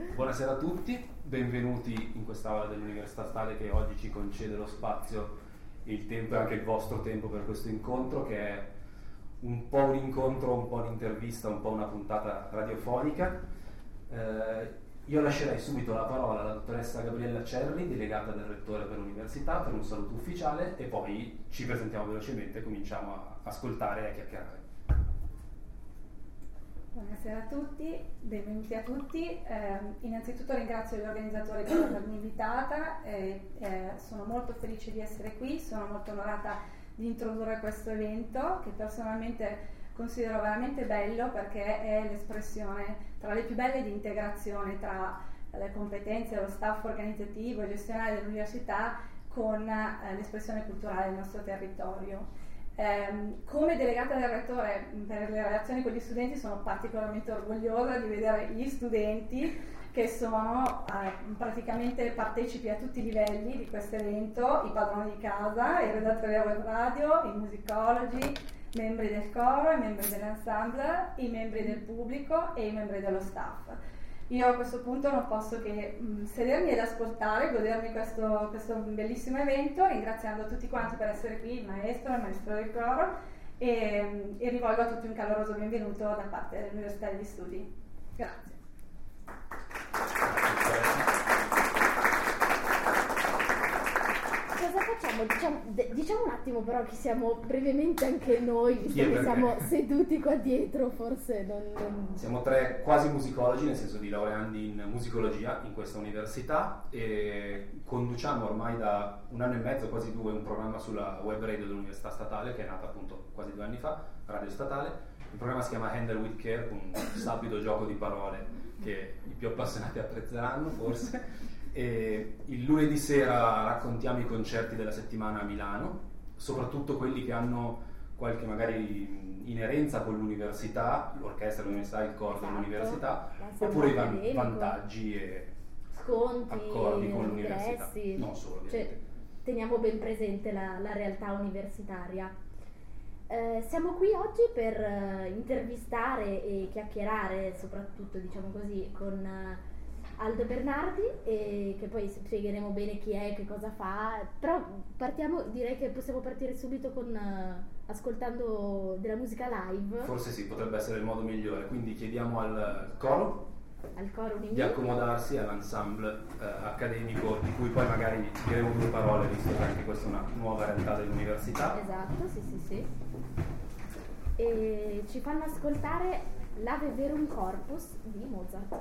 Buonasera a tutti, benvenuti in quest'aula dell'Università Statale che oggi ci concede lo spazio, il tempo e anche il vostro tempo per questo incontro che è un po' un incontro, un po' un'intervista, un po' una puntata radiofonica. Eh, io lascerei subito la parola alla dottoressa Gabriella Cerri, delegata del Rettore per l'Università, per un saluto ufficiale e poi ci presentiamo velocemente e cominciamo a ascoltare e a chiacchierare. Buonasera a tutti, benvenuti a tutti. Eh, innanzitutto ringrazio gli organizzatori per avermi invitata, eh, eh, sono molto felice di essere qui, sono molto onorata di introdurre questo evento che personalmente considero veramente bello perché è l'espressione tra le più belle di integrazione tra le competenze, lo staff organizzativo e gestionale dell'università con eh, l'espressione culturale del nostro territorio. Eh, come delegata del rettore per le relazioni con gli studenti sono particolarmente orgogliosa di vedere gli studenti che sono eh, praticamente partecipi a tutti i livelli di questo evento, i padroni di casa, i redattori web radio, i musicologi, membri del coro, i membri dell'ensemble, i membri del pubblico e i membri dello staff. Io a questo punto non posso che mh, sedermi ed ascoltare, godermi questo, questo, bellissimo evento, ringraziando tutti quanti per essere qui, il maestro, il maestro del coro, e, e rivolgo a tutti un caloroso benvenuto da parte dell'Università degli Studi. Grazie. Facciamo? Diciamo, de- diciamo, un attimo però che siamo brevemente anche noi, visto che siamo seduti qua dietro, forse non, non... Siamo tre quasi musicologi, nel senso di laureandi in musicologia in questa università e conduciamo ormai da un anno e mezzo, quasi due, un programma sulla web radio dell'Università Statale che è nata appunto quasi due anni fa, Radio Statale. Il programma si chiama Handle with Care, un sapido gioco di parole che i più appassionati apprezzeranno forse. E il lunedì sera raccontiamo i concerti della settimana a Milano, soprattutto quelli che hanno qualche magari inerenza con l'università, l'orchestra dell'università, il coro esatto, dell'università, oppure i van- vantaggi e sconti, accordi con l'università. Non solo, cioè, teniamo ben presente la, la realtà universitaria. Eh, siamo qui oggi per uh, intervistare e chiacchierare, soprattutto diciamo così, con uh, Aldo Bernardi, che poi spiegheremo bene chi è, che cosa fa, però partiamo, direi che possiamo partire subito con uh, ascoltando della musica live. Forse sì, potrebbe essere il modo migliore, quindi chiediamo al coro, al coro di accomodarsi all'ensemble uh, accademico di cui poi magari diremo due parole, visto che anche questa è una nuova realtà dell'università. Esatto, sì sì sì. E ci fanno ascoltare L'Ave Verum Corpus di Mozart.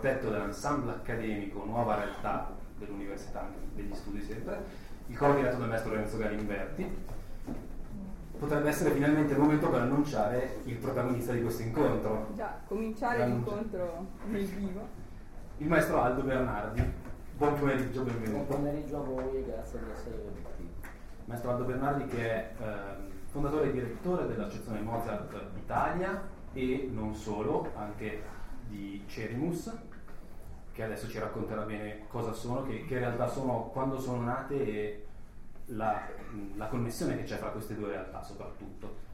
Quartetto dell'ensemble accademico Nuova Realtà dell'Università degli Studi sempre, il coro diretto dal maestro Lorenzo Galimberti. Potrebbe essere finalmente il momento per annunciare il protagonista di questo incontro. Già, cominciare l'incontro nel vivo. Il maestro Aldo Bernardi. Buon pomeriggio, benvenuto. Buon pomeriggio a voi e grazie di essere venuti. Maestro Aldo Bernardi che è eh, fondatore e direttore dell'associazione Mozart Italia e non solo, anche di Cerimus, che adesso ci racconterà bene cosa sono, che, che in realtà sono, quando sono nate e la, la connessione che c'è fra queste due realtà soprattutto.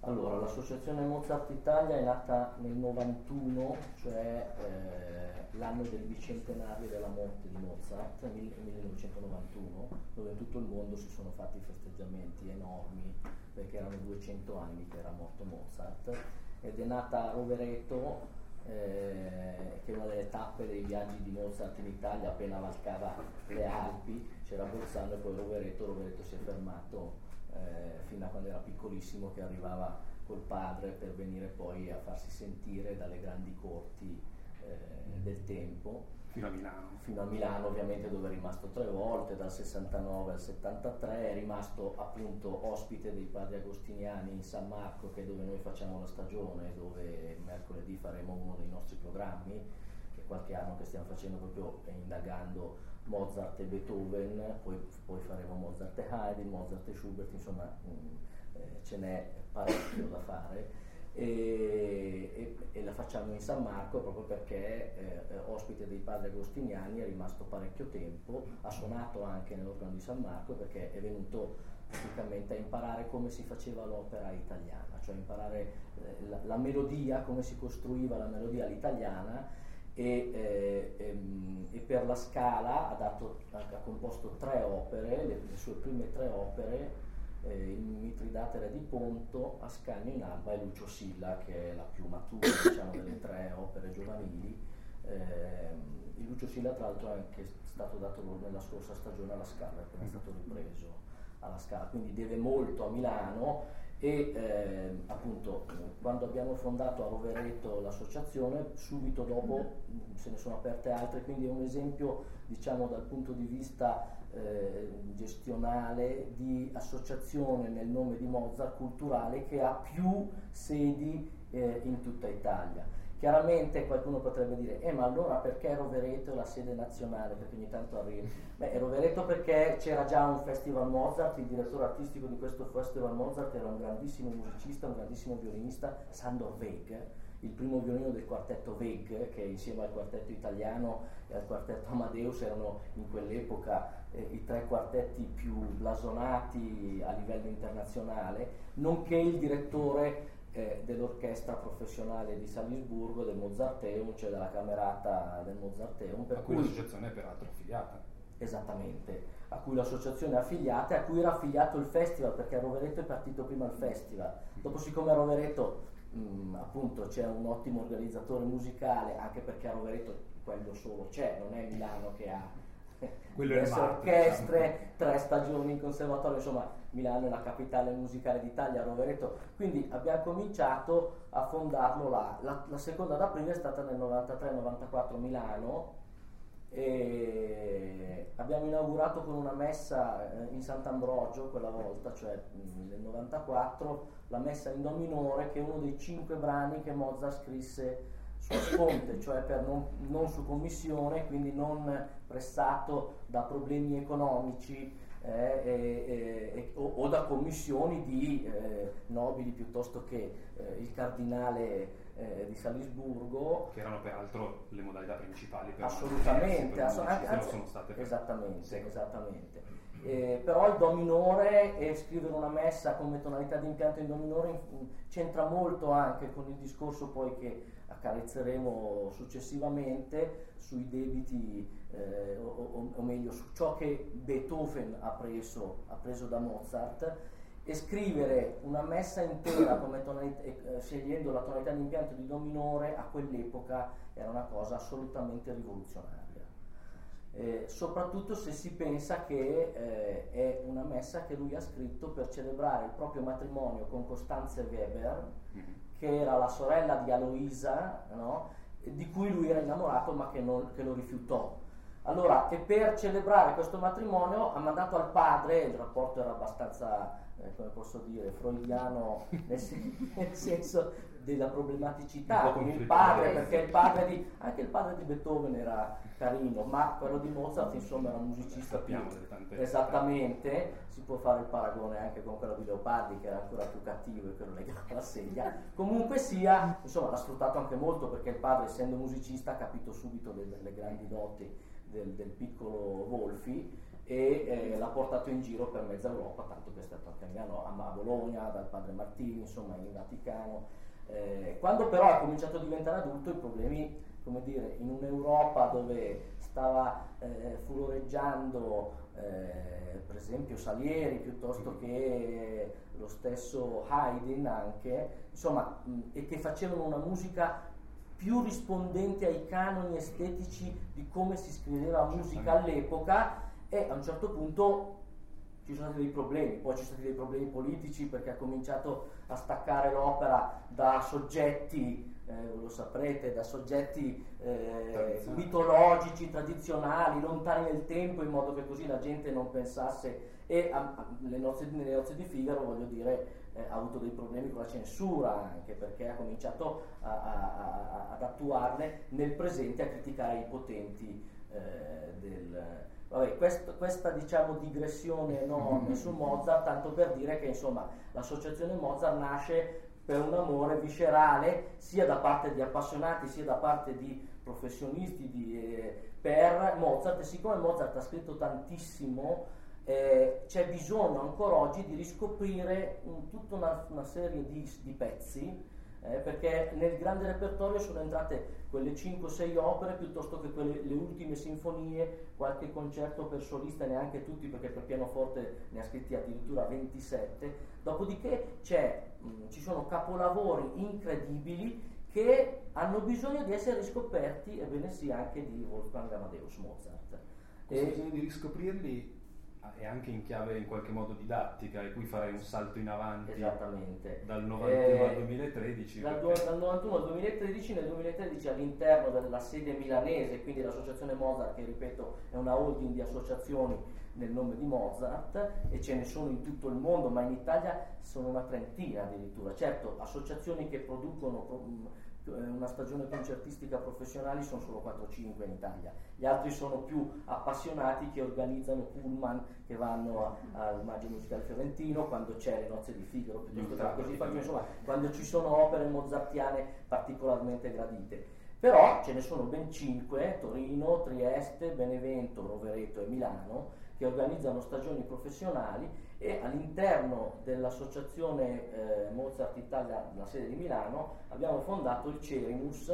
Allora, l'associazione Mozart Italia è nata nel 91, cioè eh, l'anno del bicentenario della morte di Mozart, nel 1991, dove in tutto il mondo si sono fatti festeggiamenti enormi, perché erano 200 anni che era morto Mozart, ed è nata a Rovereto, eh, che una delle tappe dei viaggi di Mozart in Italia, appena valcava le Alpi, c'era Bolzano e poi Rovereto, Rovereto si è fermato eh, fino a quando era piccolissimo che arrivava col padre per venire poi a farsi sentire dalle grandi corti eh, del tempo. Fino a Milano. Fino a Milano ovviamente dove è rimasto tre volte, dal 69 al 73, è rimasto appunto ospite dei padri agostiniani in San Marco che è dove noi facciamo la stagione, dove mercoledì faremo uno dei nostri programmi, che è qualche anno che stiamo facendo proprio indagando Mozart e Beethoven, poi, poi faremo Mozart e Haydn, Mozart e Schubert, insomma mh, mm, eh, ce n'è parecchio da fare. E, e, e, la facciamo in San Marco proprio perché eh, ospite dei padri agostiniani è rimasto parecchio tempo, ha suonato anche nell'organo di San Marco perché è venuto praticamente a imparare come si faceva l'opera italiana, cioè imparare eh, la, la melodia, come si costruiva la melodia all'italiana e, eh, ehm, e, per la Scala ha, dato, ha, composto tre opere, le, le, sue prime tre opere, eh, il Mitridate Re di Ponto, Ascanio in Alba e Lucio Silla, che è la più matura diciamo, delle tre opere giovanili. Eh, il Lucio Silla tra l'altro è anche stato dato nella scorsa stagione alla Scala, appena è stato ripreso alla Scala, quindi deve molto a Milano e eh, appunto quando abbiamo fondato a Rovereto l'associazione subito dopo se ne sono aperte altre quindi è un esempio diciamo dal punto di vista eh, gestionale di associazione nel nome di Mozart culturale che ha più sedi eh, in tutta Italia Chiaramente qualcuno potrebbe dire, eh ma allora perché Rovereto è la sede nazionale? Perché ogni tanto arriva. Beh, Rovereto perché c'era già un festival Mozart, il direttore artistico di questo festival Mozart era un grandissimo musicista, un grandissimo violinista, Sandor Weg, il primo violino del quartetto Weg, che insieme al quartetto italiano e al quartetto Amadeus erano in quell'epoca eh, i tre quartetti più blasonati a livello internazionale, nonché il direttore eh, dell'orchestra professionale di Salisburgo, del Mozarteum, cioè della camerata del Mozarteum. Per a cui, cui l'associazione è peraltro affiliata. Esattamente, a cui l'associazione è affiliata e a cui era affiliato il festival, perché a Rovereto è partito prima il festival. Dopo siccome a Rovereto mm, appunto c'è un ottimo organizzatore musicale, anche perché a Rovereto quello solo c'è, non è Milano che ha diverse orchestre, diciamo. tre stagioni in conservatorio, insomma Milano è la capitale musicale d'Italia, Rovereto, quindi abbiamo cominciato a fondarlo là. La, la seconda d'aprile è stata nel 93-94 Milano e abbiamo inaugurato con una messa eh, in Sant'Ambrogio quella volta, cioè nel 94, la messa in Do minore che è uno dei cinque brani che Mozart scrisse su sponte, cioè per non, non, su commissione, quindi non pressato da problemi economici eh, eh, eh, o, o, da commissioni di eh, nobili piuttosto che eh, il cardinale eh, di Salisburgo. Che erano peraltro le modalità principali per Assolutamente, ass- anzi, sono state esattamente, esattamente. Eh, però il Do minore e scrivere una messa come tonalità di impianto in Do minore c'entra molto anche con il discorso poi che accarezzeremo successivamente sui debiti, eh, o, o, meglio su ciò che Beethoven ha preso, ha preso da Mozart e scrivere una messa intera tonalità, eh, scegliendo la tonalità di impianto di Do minore a quell'epoca era una cosa assolutamente rivoluzionaria. Eh, soprattutto se si pensa che eh, è una messa che lui ha scritto per celebrare il proprio matrimonio con Costanze Weber, mm-hmm che era la sorella di Aloisa, no? di cui lui era innamorato ma che, non, che lo rifiutò. Allora, e per celebrare questo matrimonio ha mandato al padre, il rapporto era abbastanza, eh, come posso dire, freudiano nel, nel senso della problematicità con il padre, perché il padre di, anche il padre di Beethoven era carino, ma quello di Mozart insomma era un musicista più esattamente, si può fare il paragone anche con quello di Leopardi che era ancora più cattivo e che lo legava alla sedia. Comunque sia, insomma l'ha sfruttato anche molto perché il padre essendo musicista ha capito subito delle grandi doti del, del piccolo Wolfi e eh, l'ha portato in giro per mezza Europa, tanto che è stato anche a Milano, a Bologna, dal padre Martini, insomma in Vaticano. Eh, quando però ha cominciato a diventare adulto i problemi, come dire, in un'Europa dove stava eh, furoreggiando eh, per esempio Salieri piuttosto che lo stesso Haydn anche, insomma, mh, e che facevano una musica più rispondente ai canoni estetici di come si scriveva musica all'epoca e a un certo punto ci sono stati dei problemi, poi ci sono stati dei problemi politici perché ha cominciato a staccare l'opera da soggetti, eh, lo saprete, da soggetti eh, mitologici, tradizionali, lontani nel tempo, in modo che così la gente non pensasse. E a, a, nozze, nelle nozze di Figaro, voglio dire, eh, ha avuto dei problemi con la censura anche perché ha cominciato a, ad attuarne nel presente, a criticare i potenti eh, del... Vabbè, questo, questa diciamo digressione enorme su Mozart, tanto per dire che insomma l'associazione Mozart nasce per un amore viscerale sia da parte di appassionati sia da parte di professionisti di, eh, per Mozart. E siccome Mozart ha scritto tantissimo eh, c'è bisogno ancora oggi di riscoprire un, tutta una, una, serie di, di pezzi eh, perché nel grande repertorio sono entrate quelle 5-6 opere piuttosto che quelle, le ultime sinfonie, qualche concerto per solista, neanche tutti perché per pianoforte ne ha scritti addirittura 27, dopodiché mh, ci sono capolavori incredibili che hanno bisogno di essere riscoperti, ebbene sì, anche di Wolfgang Amadeus Mozart. Questo bisogno di riscoprirli e anche in chiave in qualche modo didattica e qui farei un salto in avanti dal 91 eh, al 2013 dal, dal, 91 al 2013 nel 2013 all'interno della sede milanese quindi l'associazione Mozart che ripeto è una holding di associazioni nel nome di Mozart e ce ne sono in tutto il mondo ma in Italia sono una trentina addirittura. Certo associazioni che producono una stagione concertistica professionale sono solo 4-5 in Italia, gli altri sono più appassionati che organizzano pullman che vanno al Maggio Musicale Fiorentino quando c'è le nozze di Figaro, piuttosto che così faccio, insomma, quando ci sono opere mozartiane particolarmente gradite. Però ce ne sono ben 5, Torino, Trieste, Benevento, Rovereto e Milano, che organizzano stagioni professionali e all'interno dell'associazione eh, Mozart Italia, la sede di Milano, abbiamo fondato il Cerimus,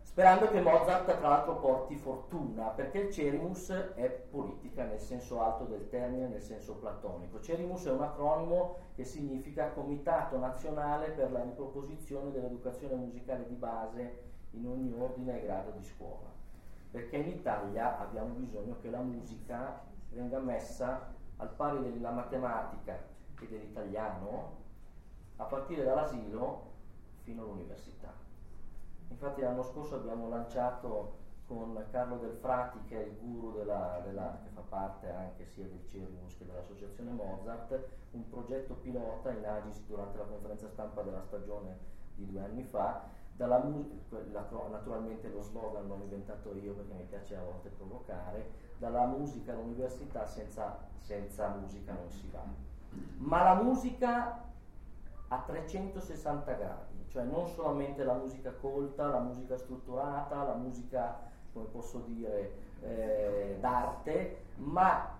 sperando che Mozart tra l'altro porti fortuna, perché il Cerimus è politica nel senso alto del termine, nel senso platonico. Cerimus è un acronimo che significa Comitato Nazionale per la riproposizione dell'educazione musicale di base in ogni ordine e grado di scuola, perché in Italia abbiamo bisogno che la musica venga messa al pari della matematica e dell'italiano a partire dall'asilo fino all'università. Infatti l'anno scorso abbiamo lanciato con Carlo Del Frati, che è il guru della, della, che fa parte anche sia del Cerimus che dell'associazione Mozart, un progetto pilota in Agis durante la conferenza stampa della stagione di due anni fa. Mu- la, naturalmente lo slogan l'ho inventato io perché mi piace a volte provocare, dalla musica all'università senza, senza musica non si va. Ma la musica a 360 gradi, cioè non solamente la musica colta, la musica strutturata, la musica, come posso dire, eh, d'arte, ma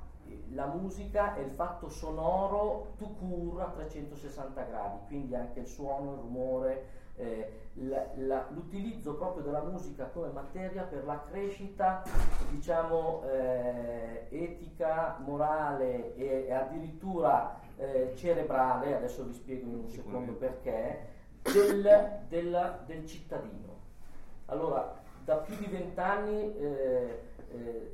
la musica è il fatto sonoro tu cura a 360 gradi, quindi anche il suono, il rumore, eh, la, la, l'utilizzo proprio della musica come materia per la crescita, diciamo, eh, etica, morale e, e addirittura eh, cerebrale, adesso vi spiego in un secondo perché, del, del, del cittadino. Allora, da più di vent'anni, eh, eh,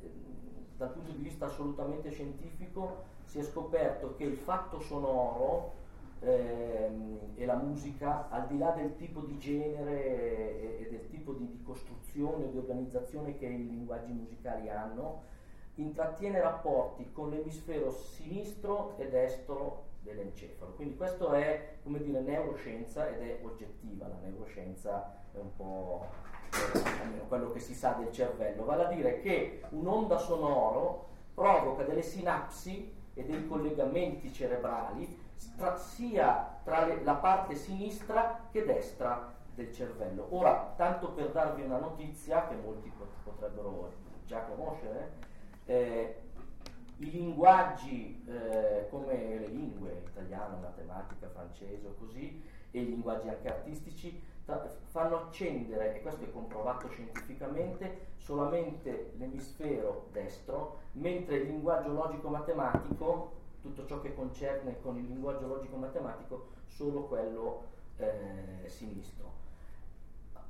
dal punto di vista assolutamente scientifico, si è scoperto che il fatto sonoro ehm, e la musica, al di là del tipo di genere e, del tipo di, di costruzione, di organizzazione che i linguaggi musicali hanno, intrattiene rapporti con l'emisfero sinistro e destro dell'encefalo. Quindi questo è, come dire, neuroscienza ed è oggettiva, la neuroscienza è un po' eh, quello che si sa del cervello, vale a dire che un'onda sonoro provoca delle sinapsi e dei collegamenti cerebrali tra, sia tra le, la parte sinistra che destra del cervello. Ora, tanto per darvi una notizia che molti potrebbero già conoscere, eh, i linguaggi eh, come le lingue, italiano, matematica, francese o così, e i linguaggi anche artistici, fanno accendere, e questo è comprovato scientificamente, solamente l'emisfero destro, mentre il linguaggio logico-matematico, tutto ciò che concerne con il linguaggio logico-matematico, solo quello eh, sinistro.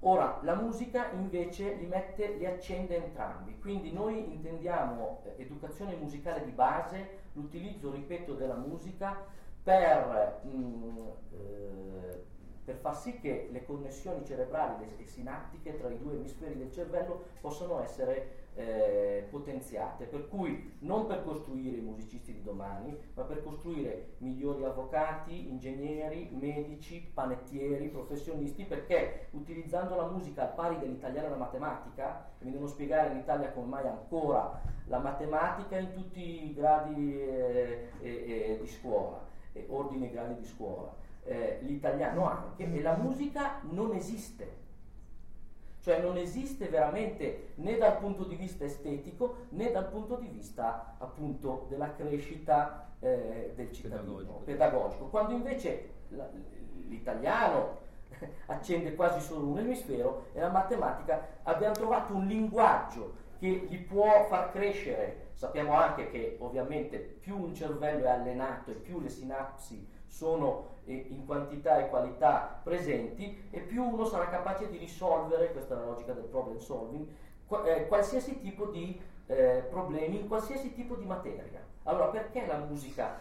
Ora, la musica invece li, mette, li accende entrambi, quindi noi intendiamo eh, educazione musicale di base, l'utilizzo, ripeto, della musica per, mh, mm, eh, per far sì che le connessioni cerebrali e sinattiche tra i due emisferi del cervello possano essere eh, potenziate, per cui non per costruire i musicisti di domani, ma per costruire migliori avvocati, ingegneri, medici, panettieri, professionisti, perché utilizzando la musica al pari dell'italiano e della matematica, mi devono spiegare in Italia come mai ancora la matematica in tutti i gradi eh, eh, di scuola, ordini e gradi di scuola, eh, l'italiano anche, e la musica non esiste cioè non esiste veramente né dal punto di vista estetico né dal punto di vista appunto della crescita eh, del cittadino pedagogico. pedagogico. Quando invece la, l'italiano accende quasi solo un emisfero e la matematica abbiamo trovato un linguaggio che gli può far crescere. Sappiamo anche che ovviamente più un cervello è allenato e più le sinapsi sono in quantità e qualità presenti e più uno sarà capace di risolvere, questa è la logica del problem solving, eh, qualsiasi tipo di eh, problemi in qualsiasi tipo di materia. Allora perché la musica,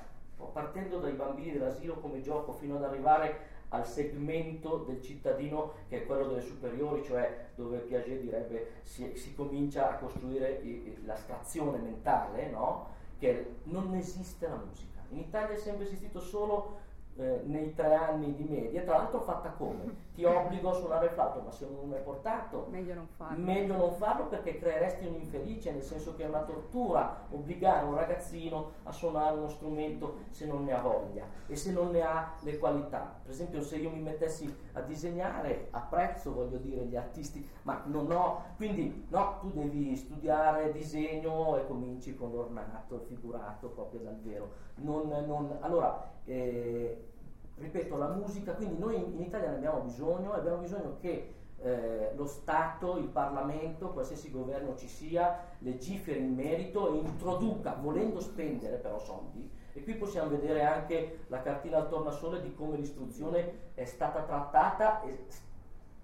partendo dai bambini dell'asilo come gioco fino ad arrivare al segmento del cittadino che è quello delle superiori, cioè dove Piaget direbbe si, si comincia a costruire l'astrazione mentale, no? che non esiste la musica. In Italia è sempre esistito solo eh, nei tre anni di media, tra l'altro fatta come? Ti obbligo a suonare il flauto, ma se non è portato, meglio non farlo. Meglio non farlo perché creeresti un infelice, nel senso che è una tortura obbligare un ragazzino a suonare uno strumento se non ne ha voglia e se non ne ha le qualità. Per esempio se io mi mettessi a disegnare, apprezzo, voglio dire, gli artisti, ma non ho, quindi no, tu devi studiare disegno e cominci con l'ornato, il figurato proprio dal vero. Non, non, allora, eh, ripeto, la musica, quindi noi in, Italia ne abbiamo bisogno, abbiamo bisogno che eh, lo Stato, il Parlamento, qualsiasi governo ci sia, legiferi in merito e introduca, volendo spendere però soldi, e qui possiamo vedere anche la cartina al tornasole di come l'istruzione è stata trattata,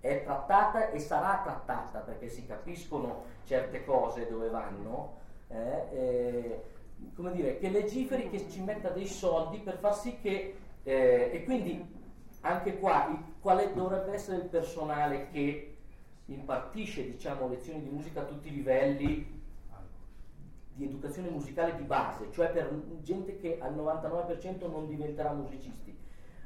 è trattata e sarà trattata, perché si capiscono certe cose dove vanno, eh, eh, come dire, che legiferi, che ci metta dei soldi per far sì che eh, e quindi anche qua il, quale dovrebbe essere il personale che impartisce diciamo, lezioni di musica a tutti i livelli di educazione musicale di base, cioè per gente che al 99% non diventerà musicisti.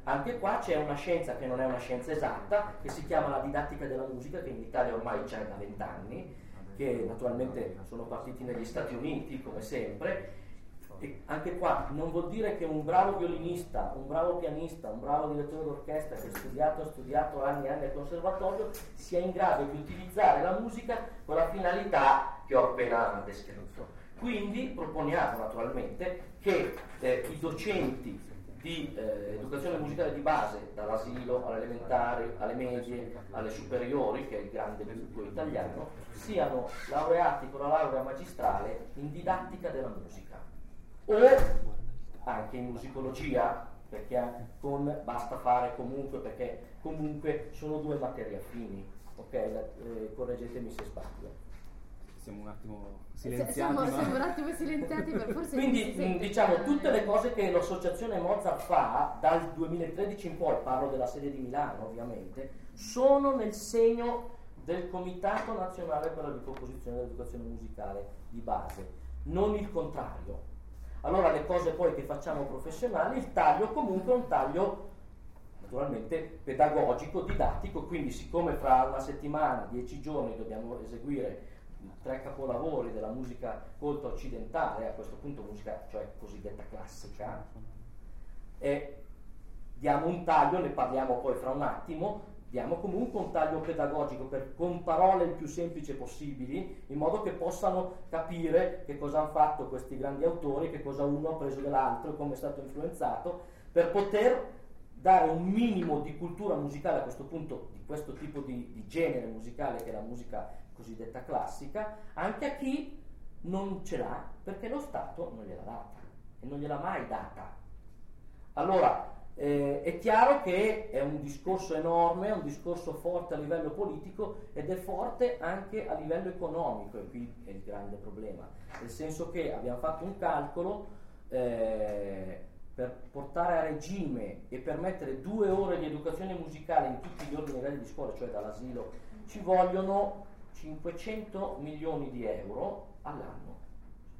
Anche qua c'è una scienza che non è una scienza esatta, che si chiama la didattica della musica, che in Italia ormai c'è da vent'anni, che naturalmente sono partiti negli Stati Uniti come sempre, e anche qua non vuol dire che un bravo violinista, un bravo pianista, un bravo direttore d'orchestra che ha studiato, ha studiato anni e anni al conservatorio sia in grado di utilizzare la musica con la finalità che ho appena descritto. Quindi proponiamo naturalmente che eh, i docenti di eh, educazione musicale di base, dall'asilo alle elementari, alle medie, alle superiori, che è il grande gruppo italiano, siano laureati con la laurea magistrale in didattica della musica o anche in musicologia, perché con, basta fare comunque, perché comunque sono due materie affini, ok? Eh, correggetemi se sbaglio. siamo un attimo silenziati. Siamo, ma- siamo un attimo silenziati per forse Quindi si diciamo tutte le cose che l'associazione Mozart fa dal 2013 in poi, parlo della sede di Milano ovviamente, sono nel segno del Comitato Nazionale per la Ricomposizione dell'Educazione Musicale di base, non il contrario. Allora le cose poi che facciamo professionali, il taglio comunque è un taglio naturalmente pedagogico, didattico, quindi siccome fra una settimana, dieci giorni dobbiamo eseguire tre capolavori della musica colta occidentale, a questo punto musica cioè cosiddetta classica, e diamo un taglio, ne parliamo poi fra un attimo, diamo comunque un taglio pedagogico per, con parole il più semplici possibili, in modo che possano capire che cosa hanno fatto questi grandi autori, che cosa uno ha preso dall'altro come è stato influenzato, per poter dare un minimo di cultura musicale a questo punto, di questo tipo di, di genere musicale che è la musica cosiddetta classica, anche a chi non ce l'ha perché lo Stato non gliel'ha data e non gliel'ha mai data. Allora, eh, è chiaro che è un discorso enorme, è un discorso forte a livello politico ed è forte anche a livello economico, e qui è il grande problema, nel senso che abbiamo fatto un calcolo eh, per portare a regime e permettere due ore di educazione musicale in tutti gli ordini gradi di scuola, cioè dall'asilo, ci vogliono 500 milioni di euro all'anno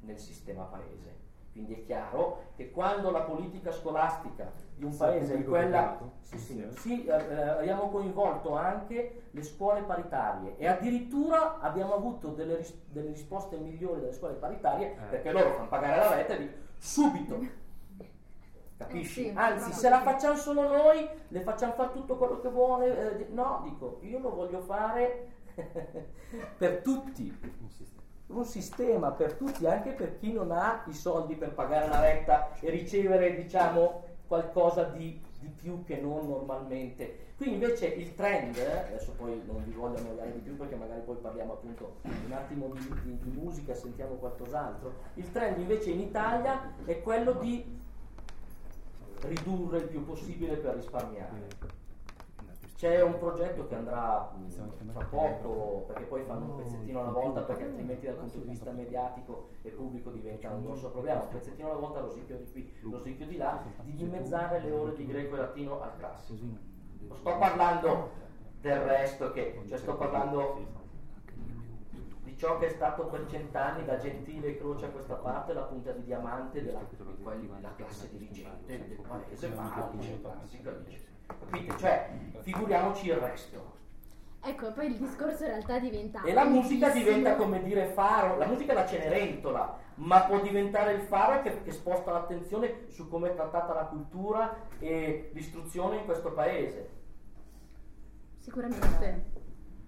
nel sistema paese. Quindi è chiaro che quando la politica scolastica di un Sì, paese è quella... Sì, sì, Sì. sì, eh, eh, abbiamo coinvolto anche le scuole paritarie e addirittura abbiamo avuto delle, ris- delle risposte migliori dalle scuole paritarie Eh. perché loro fanno pagare la rete di subito. Capisci? Eh sì, Anzi, se la facciamo solo noi, le facciamo fare tutto quello che vuole. eh, no, dico, io lo voglio fare per tutti Un sistema. per tutti, anche per chi non ha i soldi per pagare la retta e ricevere, diciamo, qualcosa di, di più che non normalmente. Qui invece il trend, eh, adesso poi non vi voglio annoiare di più perché magari poi parliamo appunto un attimo di, di- di musica, sentiamo qualcos'altro. Il trend invece in Italia è quello di ridurre il più possibile per risparmiare. C'è un progetto che andrà mh, fra poco, perché poi fanno un pezzettino alla volta, perché altrimenti dal punto di vista mediatico e pubblico diventa un grosso problema. Un pezzettino alla volta, rosicchio di qui, rosicchio di là, di dimezzare le ore di greco e latino al classico. Non sto parlando del resto, che, cioè sto parlando di ciò che è stato per cent'anni da Gentile Croce a questa parte la punta di diamante della, di quelli della classe dirigente del paese, ma al liceo classico. dice. Capite? Cioè, figuriamoci il resto. Ecco, poi il discorso in realtà diventa... E la musica diventa come dire faro, la musica è la cenerentola, ma può diventare il faro che, che sposta l'attenzione su come è trattata la cultura e l'istruzione in questo paese. Sicuramente.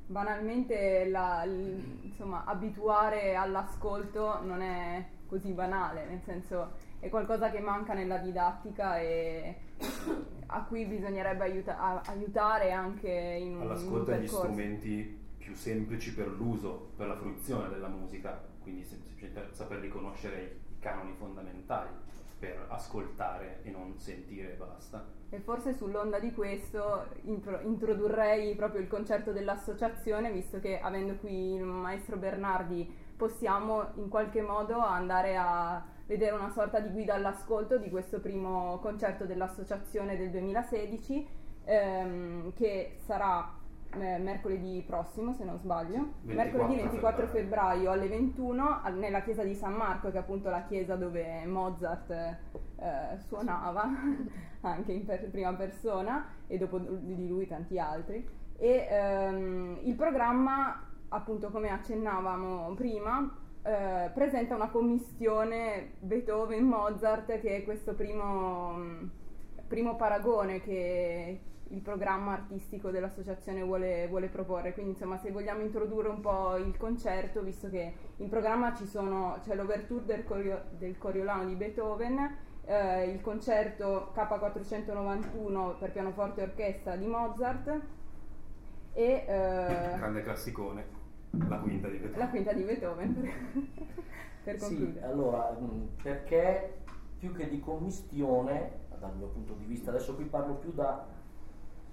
Banalmente, la- insomma, abituare all'ascolto non è così banale, nel senso è qualcosa che manca nella didattica e a cui bisognerebbe aiuta- aiutare anche in un, All'ascolto degli strumenti più semplici per l'uso, per la fruizione della musica, quindi semplicemente saper riconoscere i canoni fondamentali per ascoltare e non sentire e basta. E forse sull'onda di questo intro- introdurrei proprio il concetto dell'associazione, visto che avendo qui il maestro Bernardi possiamo in qualche modo andare a vedere una sorta di guida all'ascolto di questo primo concerto dell'associazione del 2016, ehm, che sarà eh, mercoledì prossimo, se non sbaglio, 24 mercoledì 24 febbraio. febbraio alle 21 al- nella chiesa di San Marco, che è appunto la chiesa dove Mozart eh, suonava anche in per- prima persona e dopo di lui tanti altri. E ehm, il programma, appunto come accennavamo prima, eh, presenta una commissione Beethoven-Mozart che è questo primo, mh, primo paragone che il programma artistico dell'associazione vuole, vuole proporre. Quindi insomma se vogliamo introdurre un po' il concerto, visto che in programma ci sono, c'è l'ouverture del, Corio- del Coriolano di Beethoven, eh, il concerto K491 per pianoforte e orchestra di Mozart e eh, Grande classicone, la quinta di Beethoven. la quinta di Beethoven per, per Sì, concludere. allora, mh, perché più che di commistione, dal mio punto di vista, adesso qui parlo più da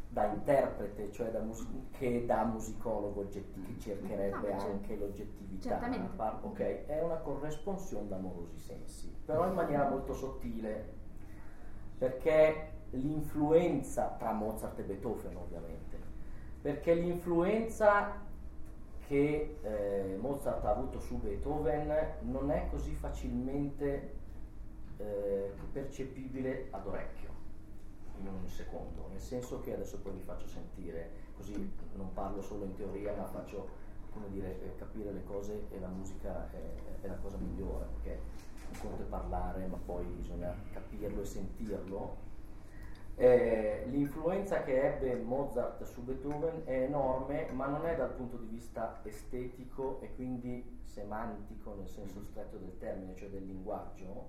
da interprete, cioè da mus- che da musicologo oggettivo, che cercherebbe No, certo. anche l'oggettività. Certamente. par- ok, è una corresponsione d'amorosi sensi, però in maniera molto sottile, perché l'influenza tra Mozart e Beethoven ovviamente, perché l'influenza che eh, Mozart ha avuto su Beethoven non è così facilmente eh, percepibile ad orecchio in un secondo, nel senso che adesso poi vi faccio sentire, così non parlo solo in teoria, ma faccio come dire, capire le cose e la musica è, è la cosa migliore, perché un conto è parlare, ma poi bisogna capirlo e sentirlo. Eh, l'influenza che ebbe Mozart su Beethoven è enorme, ma non è dal punto di vista estetico e quindi semantico nel senso stretto del termine, cioè del linguaggio,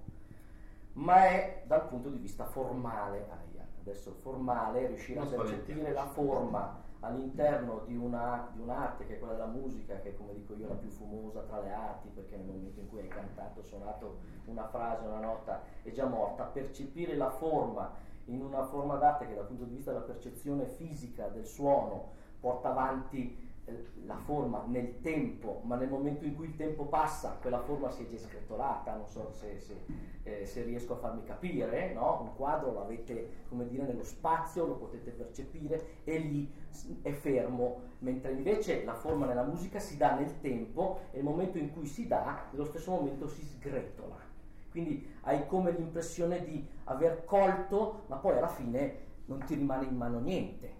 ma è dal punto di vista formale. Aia, adesso formale, riuscire Non a percepire la forma all'interno di, una, di un'arte che è quella della musica, che è come dico io la più fumosa tra le arti, perché nel momento in cui hai cantato, suonato una frase, una nota, è già morta, percepire la forma in una forma d'arte che dal punto di vista della percezione fisica del suono porta avanti eh, la forma nel tempo, ma nel momento in cui il tempo passa, quella forma si è già scretolata, non so se, se, eh, se riesco a farmi capire, no? un quadro l'avete come dire nello spazio, lo potete percepire e lì è fermo, mentre invece la forma nella musica si dà nel tempo e nel momento in cui si dà, nello stesso momento si sgretola. Quindi hai come l'impressione di aver colto, ma poi alla fine non ti rimane in mano niente.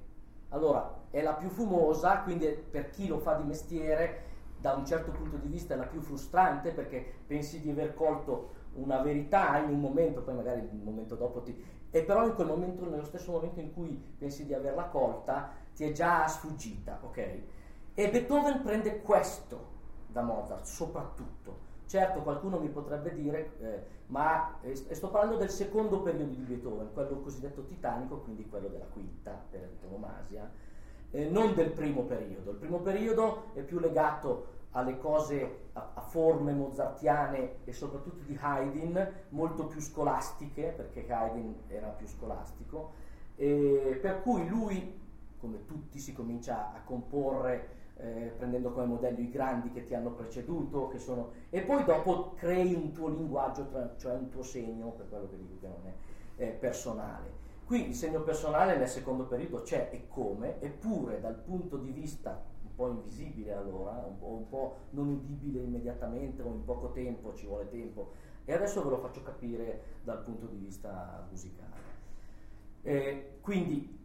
Allora, è la più fumosa, quindi per chi lo fa di mestiere, da un certo punto di vista è la più frustrante perché pensi di aver colto una verità in un momento, poi magari il momento dopo ti... E però in quel momento, nello stesso momento in cui pensi di averla colta, ti è già sfuggita, ok? E Beethoven prende questo da Mozart, soprattutto. Certo, qualcuno mi potrebbe dire, eh, ma e st- e sto parlando del secondo periodo di Beethoven, quello cosiddetto titanico, quindi quello della quinta per antonomasia, eh, non del primo periodo. Il primo periodo è più legato alle cose, a, a forme mozartiane e soprattutto di Haydn, molto più scolastiche, perché Haydn era più scolastico, e per cui lui, come tutti, si comincia a comporre eh, prendendo come modello i grandi che ti hanno preceduto, sono, e poi dopo crei un tuo linguaggio, cioè un tuo segno, per quello che dico che non è eh, personale. Qui il segno personale nel secondo periodo c'è e come, eppure dal punto di vista un po' invisibile allora, un po', un po' non udibile immediatamente o in poco tempo, ci vuole tempo, e adesso ve lo faccio capire dal punto di vista musicale. Eh, quindi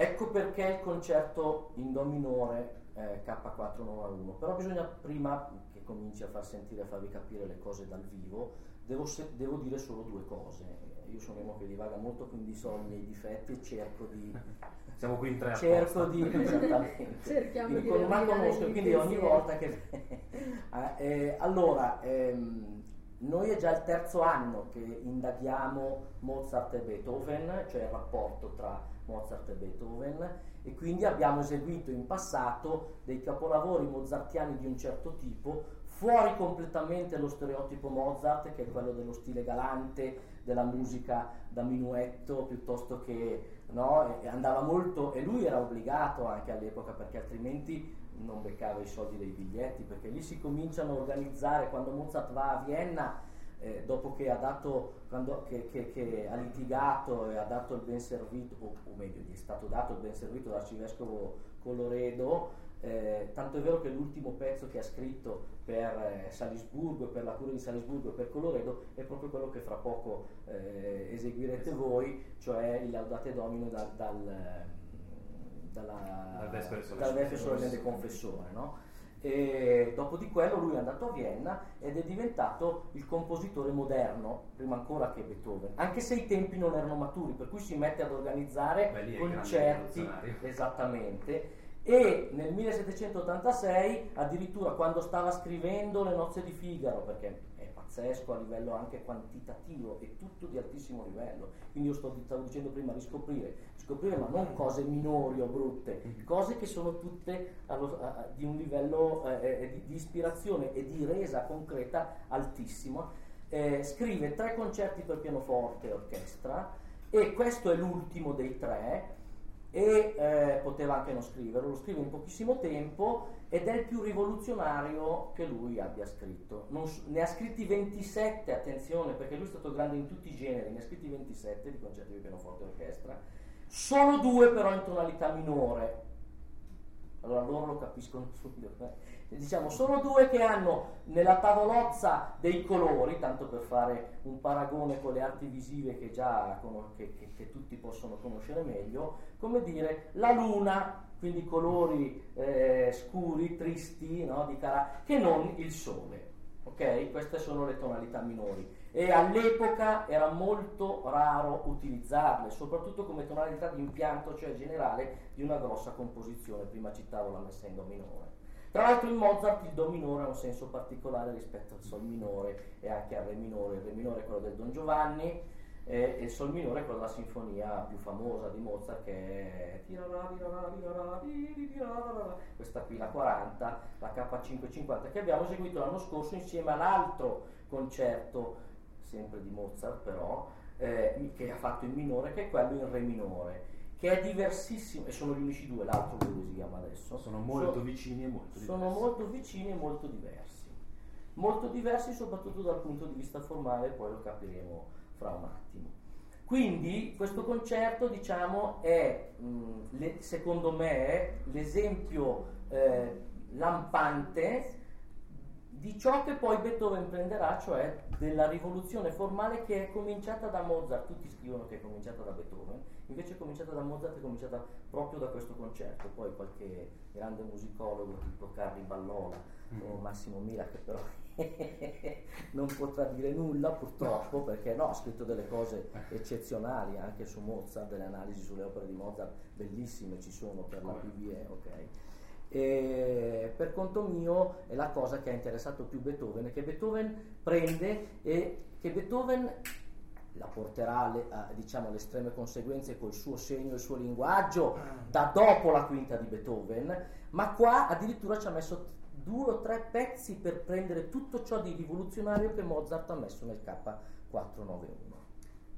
ecco perché il concerto in Do minore eh, K491, però bisogna prima che cominci a far sentire, a farvi capire le cose dal vivo, devo, se- devo dire solo due cose. Io sono uno che divaga molto, quindi so i miei difetti e cerco di... Siamo qui in tre cerco apposta. di... Esattamente. Cerchiamo Quindi di con una conosco, quindi ogni volta che... Eh, eh, allora, ehm, noi è già il terzo anno che indaghiamo Mozart e Beethoven, cioè il rapporto tra Mozart e Beethoven, e quindi abbiamo eseguito in passato dei capolavori mozartiani di un certo tipo, fuori completamente lo stereotipo Mozart, che è quello dello stile galante, della musica da minuetto, piuttosto che no, andava molto, e lui era obbligato anche all'epoca perché altrimenti non beccava i soldi dei biglietti, perché lì si cominciano a organizzare, quando Mozart va a Vienna, eh, dopo che ha, dato, quando, che, che- che ha litigato e ha dato il ben servito, o, o meglio, gli è stato dato il ben servito dall'arcivescovo Coloredo, eh, tanto è vero che l'ultimo pezzo che ha scritto per eh, Salisburgo, per la cura di Salisburgo e per Coloredo è proprio quello che fra poco eh, eseguirete voi, cioè il Laudate Domino dal, dal, dalla, Dal dal Vespere Solenne del Confessore. No? E dopo di quello lui è andato a Vienna ed è diventato il compositore moderno, prima ancora che Beethoven, anche se i tempi non erano maturi, per cui si mette ad organizzare Beh, concerti esattamente. E nel 1786, addirittura quando stava scrivendo Le nozze di Figaro, perché pazzesco a livello anche quantitativo, è tutto di altissimo livello. Quindi io sto, stavo dicendo prima riscoprire, scoprire ma non cose minori o brutte, cose che sono tutte allo- a- a- di un livello eh, eh, di, di ispirazione e di resa concreta altissimo. Eh, scrive tre concerti per pianoforte e orchestra e questo è l'ultimo dei tre e eh, poteva anche non scriverlo, lo scrive in pochissimo tempo ed è il più rivoluzionario che lui abbia scritto. Non, ne ha scritti 27, attenzione, perché lui è stato grande in tutti i generi, ne ha scritti 27 di concerti di pianoforte e orchestra, solo due però in tonalità minore. Allora loro lo capiscono subito. Eh? diciamo solo due che hanno nella tavolozza dei colori, tanto per fare un paragone con le arti visive che già che, che, che tutti possono conoscere meglio, come dire la luna, quindi colori eh, scuri, tristi, no, cara- che non il sole. Ok? Queste sono le tonalità minori e all'epoca era molto raro utilizzarle, soprattutto come tonalità di impianto, cioè generale di una grossa composizione. Prima citavo la messa in do minore. Tra l'altro in Mozart il Do minore ha un senso particolare rispetto al Sol minore e anche al Re minore. Il Re minore è quello del Don Giovanni e il Sol minore è quello della sinfonia più famosa di Mozart che è questa qui, la 40, la K550, che abbiamo eseguito l'anno scorso insieme all'altro concerto, sempre di Mozart però, eh, che ha fatto in minore, che è quello in Re minore che è diversissimo, e sono gli unici due, l'altro come si chiama adesso. Sono molto sono, vicini e molto diversi. Sono molto vicini e molto diversi. Molto diversi soprattutto dal punto di vista formale, poi lo capiremo fra un attimo. Quindi questo concerto, diciamo, è mh, le, secondo me l'esempio eh, lampante di ciò che poi Beethoven prenderà, cioè della rivoluzione formale che è cominciata da Mozart, tutti scrivono che è cominciata da Beethoven, invece è cominciata da Mozart, è cominciata proprio da questo concerto, poi qualche grande musicologo tipo Carli Ballola mm. o Massimo Mira che però non potrà dire nulla purtroppo perché no, ha scritto delle cose eccezionali anche su Mozart, delle analisi sulle opere di Mozart bellissime ci sono per la PVE, ok? E per conto mio è la cosa che ha interessato più Beethoven, che Beethoven prende e che Beethoven la porterà alle, a, diciamo, alle estreme conseguenze col suo segno e il suo linguaggio da dopo la quinta di Beethoven, ma qua addirittura ci ha messo due o tre pezzi per prendere tutto ciò di rivoluzionario che Mozart ha messo nel K491.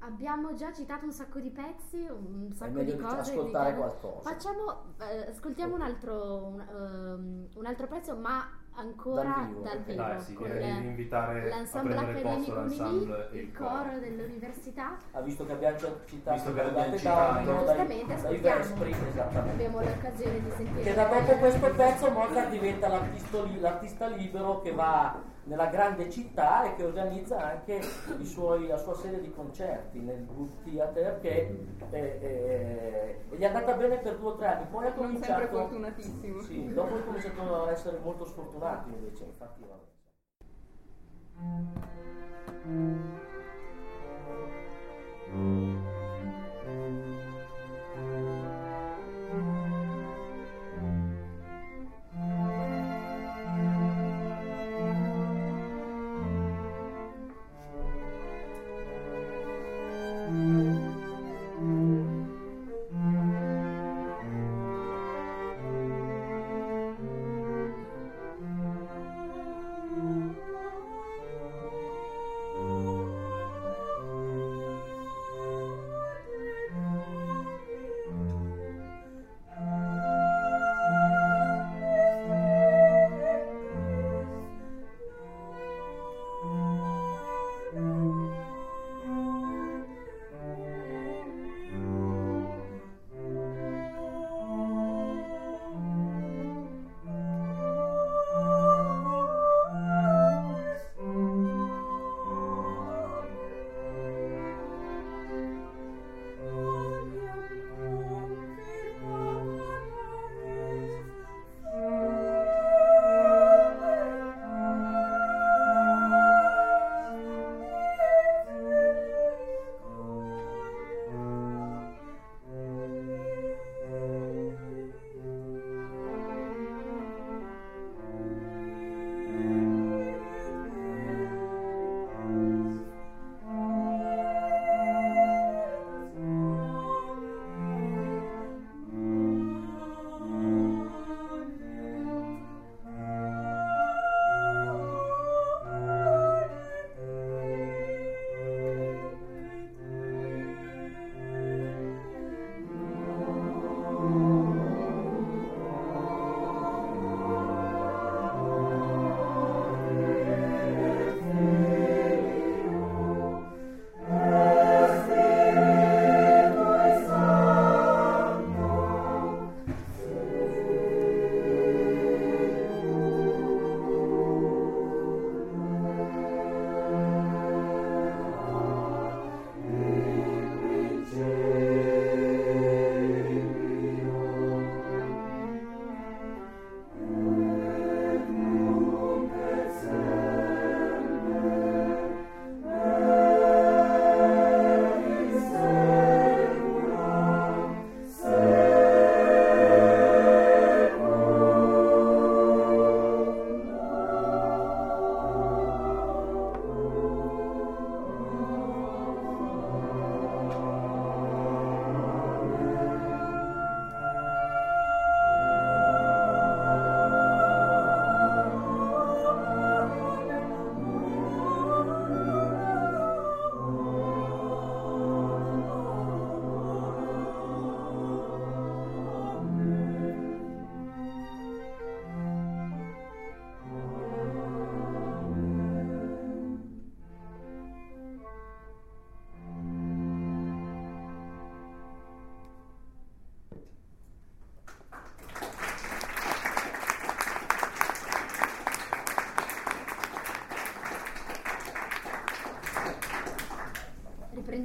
Abbiamo già citato un sacco di pezzi, un sacco di cose. ascoltare qualcosa. Facciamo, eh, ascoltiamo un altro, un, um, un altro pezzo, ma ancora dal vivo, dal vivo Dai, sì, con invitare l'ensemble accademico l'ensemble il, il coro dell'università. Ha visto che abbiamo già citato visto che abbiamo citato. giustamente Vespri abbiamo l'occasione di sentire che da dopo questo pezzo Mozart diventa l'artista libero che va nella grande città e che organizza anche suoi, la sua serie di concerti nel Good Theater che eh, eh, gli è andata bene per due o tre anni. Poi ha cominciato sempre fortunatissimo. Sì, dopo ha cominciato a essere molto sfortunato invece infatti vabbè.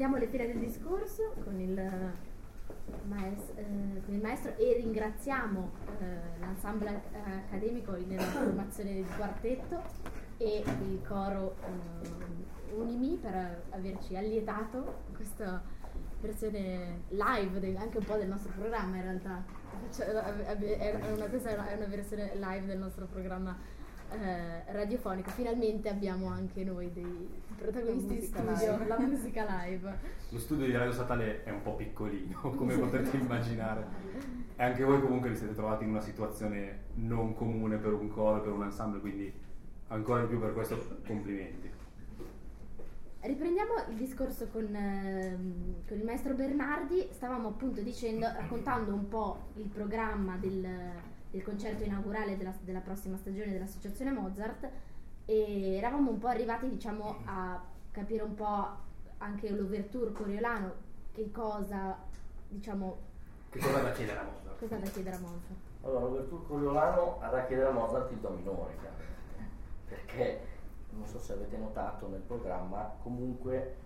Riprendiamo le file del discorso con il, maes- eh, con il maestro e ringraziamo eh, l'ensemble ac- accademico nella formazione del quartetto e il coro eh, Unimi per averci allietato questa versione live del- anche un po' del nostro programma in realtà. Cioè, è una, questa è una- versione live del nostro programma eh, radiofonico. Finalmente abbiamo anche noi dei protagonisti musica studio, live. la musica live. Lo studio di Radio Statale è un po' piccolino, come potete immaginare. E anche voi comunque vi siete trovati in una situazione non comune per un coro, per un ensemble, quindi ancora di più per questo complimenti. Riprendiamo il discorso con, ehm, con il maestro Bernardi, stavamo appunto dicendo, raccontando un po' il programma del, del concerto inaugurale della, della prossima stagione dell'Associazione Mozart e eravamo un po' arrivati diciamo a capire un po' anche l'ouverture coriolano, che cosa diciamo, Che cosa da chiedere a Mozart? cosa da chiedere a Mozart. Allora, l'ouverture coriolano ha da chiedere a Mozart il do minore, chiaramente. perché non so se avete notato nel programma, comunque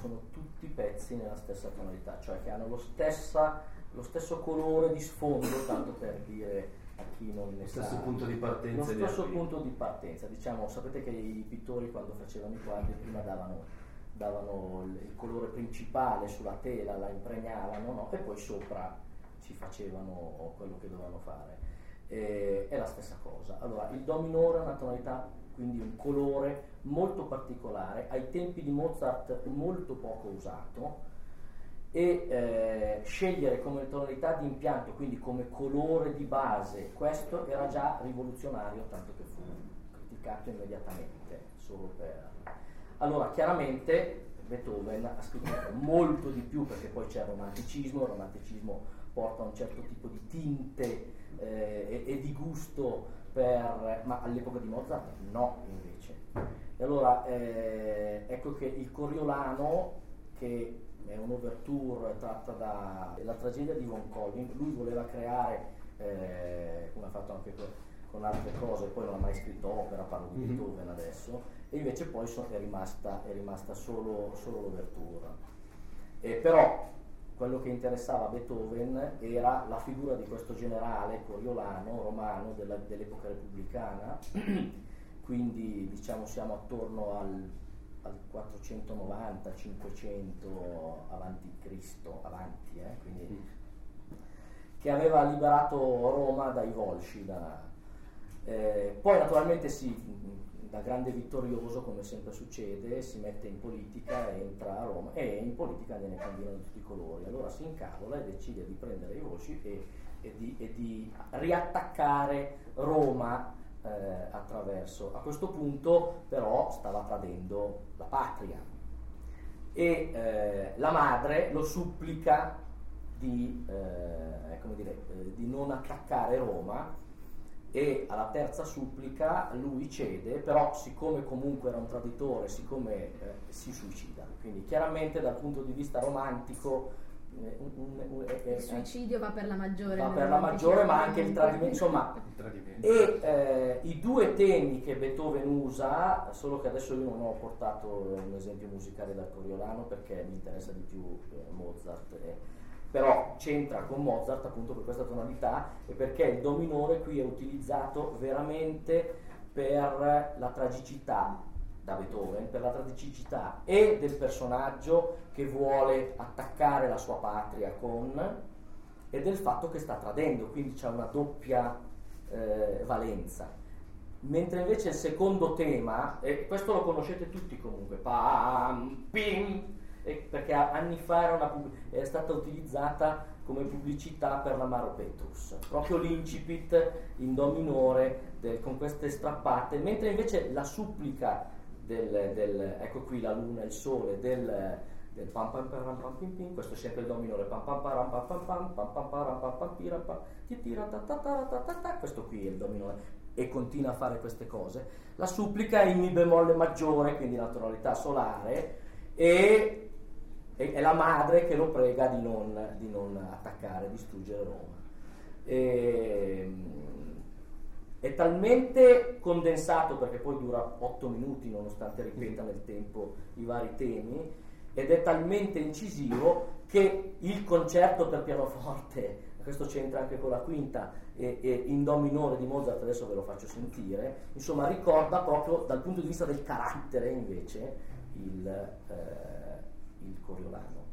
sono tutti pezzi nella stessa tonalità, cioè che hanno lo, stessa- lo stesso colore di sfondo, tanto per dire a chi non ne Lo sa. stesso punto di Lo partenza e di stesso punto di partenza, diciamo, sapete che i pittori quando facevano i quadri prima davano, davano il, colore principale sulla tela, la impregnavano no? e poi sopra ci facevano quello che dovevano fare. Eh, è la stessa cosa. Allora, il Do minore è una tonalità, quindi un colore molto particolare, ai tempi di Mozart molto poco usato e eh, scegliere come tonalità di impianto, quindi come colore di base, questo era già rivoluzionario, tanto che fu criticato immediatamente, solo per... Allora, chiaramente Beethoven ha scritto molto di più perché poi c'è il romanticismo, il romanticismo porta un certo tipo di tinte eh, e, e di gusto per... ma all'epoca di Mozart no invece. E allora eh, ecco che il Coriolano, che è un'ouverture tratta dalla tragedia di Von Collin, lui voleva creare, eh, come ha fatto anche con, altre cose, poi non ha mai scritto opera, parlo di Mhm. Beethoven adesso, e invece poi so- è, rimasta, è rimasta solo, solo l'ouverture. Eh, però quello che interessava a Beethoven era la figura di questo generale coriolano romano della- dell'epoca repubblicana, quindi diciamo siamo attorno al, al 490-500 avanti Cristo, avanti, eh, quindi, che aveva liberato Roma dai Volsci. da- eh, poi naturalmente si, da grande vittorioso, come sempre succede, si mette in politica, entra a Roma e in politica gliene cambiano di tutti i colori. Allora si incavola e decide di prendere i Volsci e, e di, e di riattaccare Roma eh, attraverso. A questo punto però stava tradendo la patria e eh, la madre lo supplica di, eh, dire, eh, di non attaccare Roma e alla terza supplica lui cede, però siccome comunque era un traditore, siccome eh, si suicida. Quindi chiaramente dal punto di vista romantico eh, Il suicidio va per la maggiore. va per la maggiore, ma anche il tradimento, insomma, Il tradimento. e eh, i due temi che Beethoven usa, solo che adesso io non ho portato un esempio musicale dal Coriolano perché mi interessa di più eh, Mozart, eh, però c'entra con Mozart appunto per questa tonalità e perché il Do minore qui è utilizzato veramente per la tragicità da Beethoven, per la tragicità e del personaggio che vuole attaccare la sua patria con e del fatto che sta tradendo, quindi c'è una doppia eh, valenza. Mentre invece il secondo tema, e questo lo conoscete tutti comunque, pam, pim, perché anni fa era una è stata utilizzata come pubblicità per l'Amaro Petrus, proprio l'incipit in do minore del- con queste strappate, mentre invece la supplica del, del- ecco qui la luna e il sole del, del pam pam param pam pim pim, questo è sempre il do minore, pam pam pam pam pam pam pam pam pam pam, ta ta, questo qui è il do minore e continua a fare queste cose. La supplica è in mi bemolle maggiore, quindi la tonalità solare e e- è la madre che lo prega di non, di non attaccare, distruggere Roma. Ehm, è talmente condensato perché poi dura 8 minuti nonostante ripeta nel tempo i vari temi ed è talmente incisivo che il concerto per pianoforte, questo c'entra anche con la quinta, e, e in Do minore di Mozart, adesso ve lo faccio sentire, insomma ricorda proprio dal punto di vista del carattere invece il, eh, il Coriolano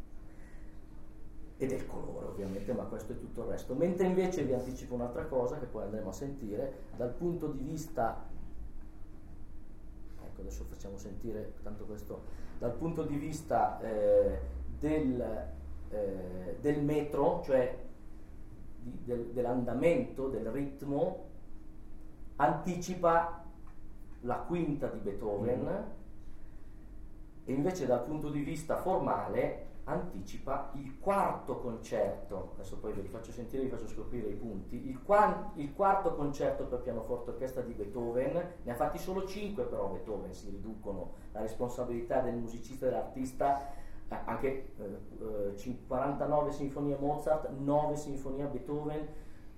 e del colore ovviamente, ma questo è tutto il resto. Mentre invece vi anticipo un'altra cosa che poi andremo a sentire, dal punto di vista, ecco adesso facciamo sentire tanto questo, dal punto di vista eh, del, eh, del, metro, cioè di, del, dell'andamento, del ritmo, anticipa la quinta di Beethoven mm. e invece dal punto di vista formale anticipa il quarto concerto, adesso poi ve li faccio sentire, vi faccio scoprire i punti, il, qua, il quarto concerto per pianoforte orchestra di Beethoven, ne ha fatti solo cinque però Beethoven, si riducono la responsabilità del musicista e dell'artista, eh, anche eh, 49 sinfonie Mozart, 9 sinfonie Beethoven,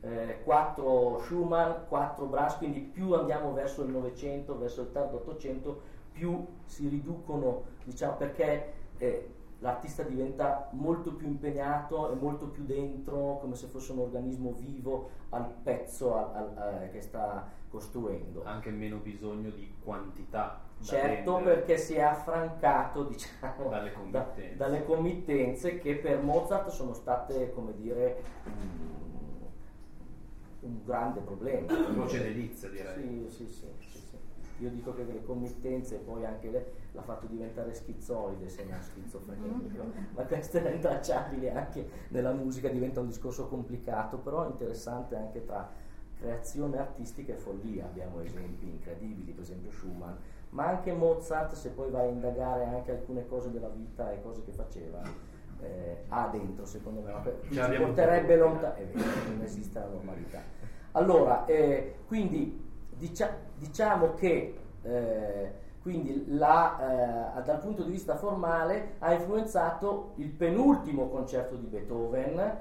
eh, 4 Schumann, 4 Brahms, quindi più andiamo verso il Novecento, verso il tardo Ottocento, più si riducono, diciamo, perché eh, l'artista diventa molto più impegnato e molto più dentro, come se fosse un organismo vivo al pezzo al, al, al, eh, che sta costruendo. Anche meno bisogno di quantità. Certo, vendere. perché si è affrancato diciamo, dalle, committenze. Da, dalle committenze che per Mozart sono state, come dire, un, un grande problema. Voce delizia direi. Sì, sì, sì. Io dico che le committenze poi anche le, l'ha fatto diventare schizoide se non schizofrenico, mm. ma questo è intracciabile anche nella musica, diventa un discorso complicato, però interessante anche tra creazione artistica e follia, abbiamo esempi incredibili, per esempio Schumann, ma anche Mozart, se poi vai a indagare anche alcune cose della vita e cose che faceva, eh, ha dentro secondo me, ci porterebbe lontano, è vero, non esiste la normalità. Allora, eh, quindi dicia- diciamo che eh, quindi la, eh, dal punto di vista formale ha influenzato il penultimo concerto di Beethoven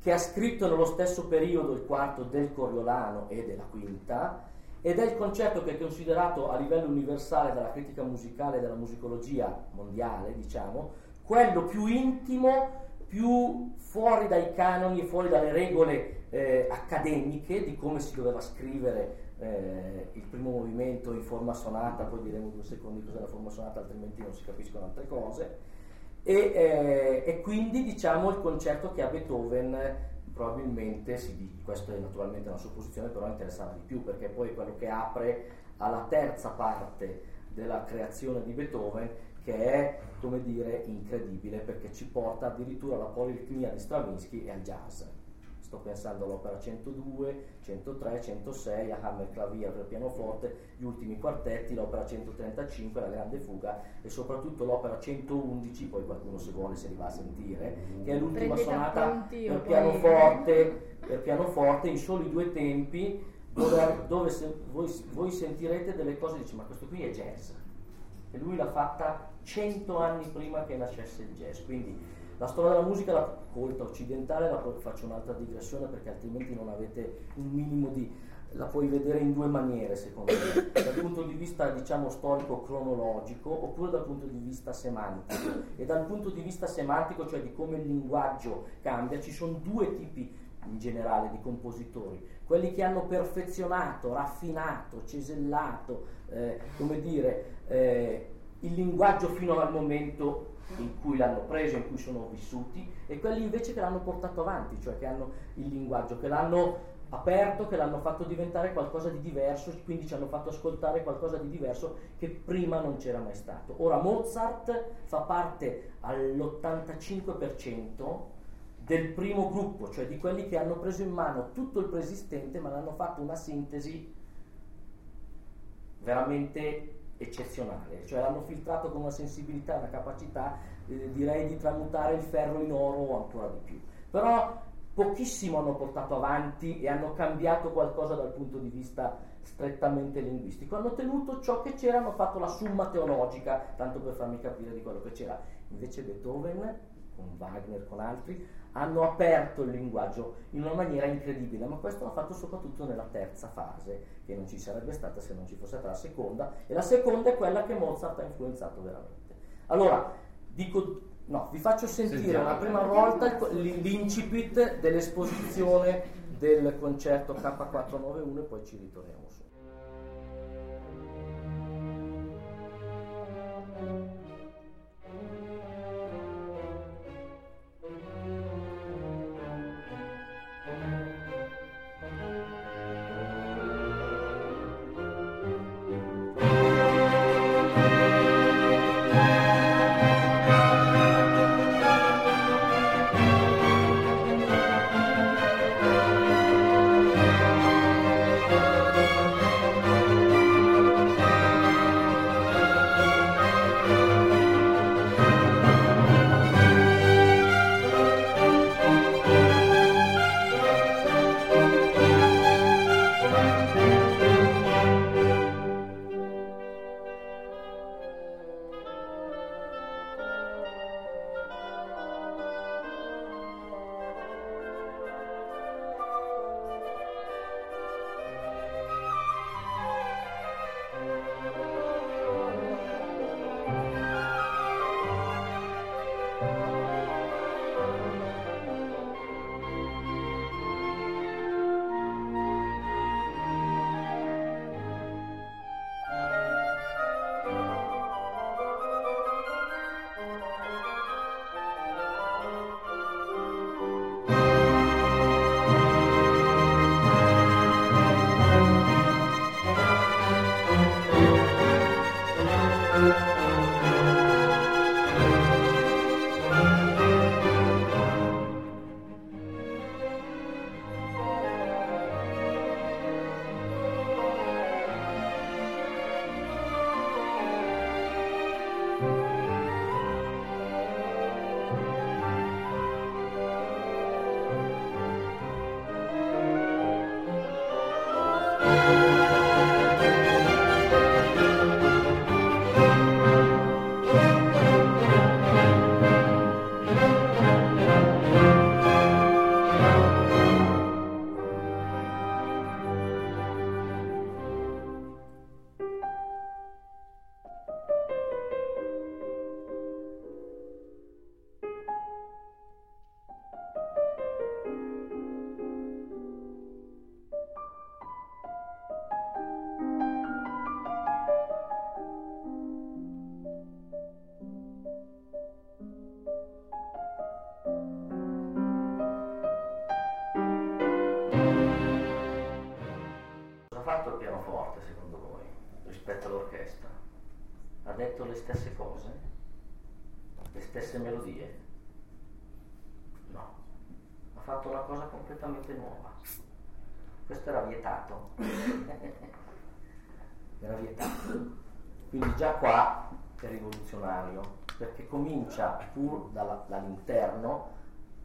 che ha scritto nello stesso periodo il quarto del Coriolano e della quinta ed è il concerto che è considerato a livello universale dalla critica musicale e della musicologia mondiale, diciamo, quello più intimo, più fuori dai canoni e fuori dalle regole eh, accademiche di come si doveva scrivere eh, il primo movimento in forma sonata, poi diremo due secondi cos'è la forma sonata, altrimenti non si capiscono altre cose. E, eh, e quindi diciamo il concerto che a Beethoven probabilmente, si, questo è naturalmente una supposizione, però interessava di più perché poi è quello che apre alla terza parte della creazione di Beethoven che è, come dire, incredibile perché ci porta addirittura alla poliritmia di Stravinsky e al jazz sto pensando all'opera 102, 103, 106, a Hammer Clavier per pianoforte, gli ultimi quartetti, l'opera 135, la grande fuga e soprattutto l'opera 111, poi qualcuno se vuole se li va a sentire, che è l'ultima Prendete sonata per pianoforte, per pianoforte in soli due tempi, dove, dove voi, voi, sentirete delle cose e dice ma questo qui è jazz. E lui l'ha fatta 100 anni prima che nascesse il jazz, quindi la storia della musica, la colta occidentale, la faccio un'altra digressione perché altrimenti non avete un minimo di... la puoi vedere in due maniere secondo me, dal punto di vista diciamo storico-cronologico oppure dal punto di vista semantico. E dal punto di vista semantico, cioè di come il linguaggio cambia, ci sono due tipi in generale di compositori, quelli che hanno perfezionato, raffinato, cesellato, eh, come dire, eh, il linguaggio fino al momento in cui l'hanno preso, in cui sono vissuti, e quelli invece che l'hanno portato avanti, cioè che hanno il linguaggio, che l'hanno aperto, che l'hanno fatto diventare qualcosa di diverso, quindi ci hanno fatto ascoltare qualcosa di diverso che prima non c'era mai stato. Ora Mozart fa parte all'85% del primo gruppo, cioè di quelli che hanno preso in mano tutto il preesistente ma l'hanno fatto una sintesi veramente eccezionale, cioè l'hanno filtrato con una sensibilità una capacità eh, direi di tramutare il ferro in oro o ancora di più. Però pochissimo hanno portato avanti e hanno cambiato qualcosa dal punto di vista strettamente linguistico. Hanno tenuto ciò che c'era, hanno fatto la summa teologica, tanto per farmi capire di quello che c'era. Invece Beethoven, con Wagner, con altri, hanno aperto il linguaggio in una maniera incredibile, ma questo l'ha fatto soprattutto nella terza fase, che non ci sarebbe stata se non ci fosse stata la seconda, e la seconda è quella che Mozart ha influenzato veramente. Allora, Dico, no, vi faccio sentire Sentiamo. una prima volta l'incipit dell'esposizione del concerto K491 e poi ci ritorniamo su. Cosa ha comincia pur dalla- dall'interno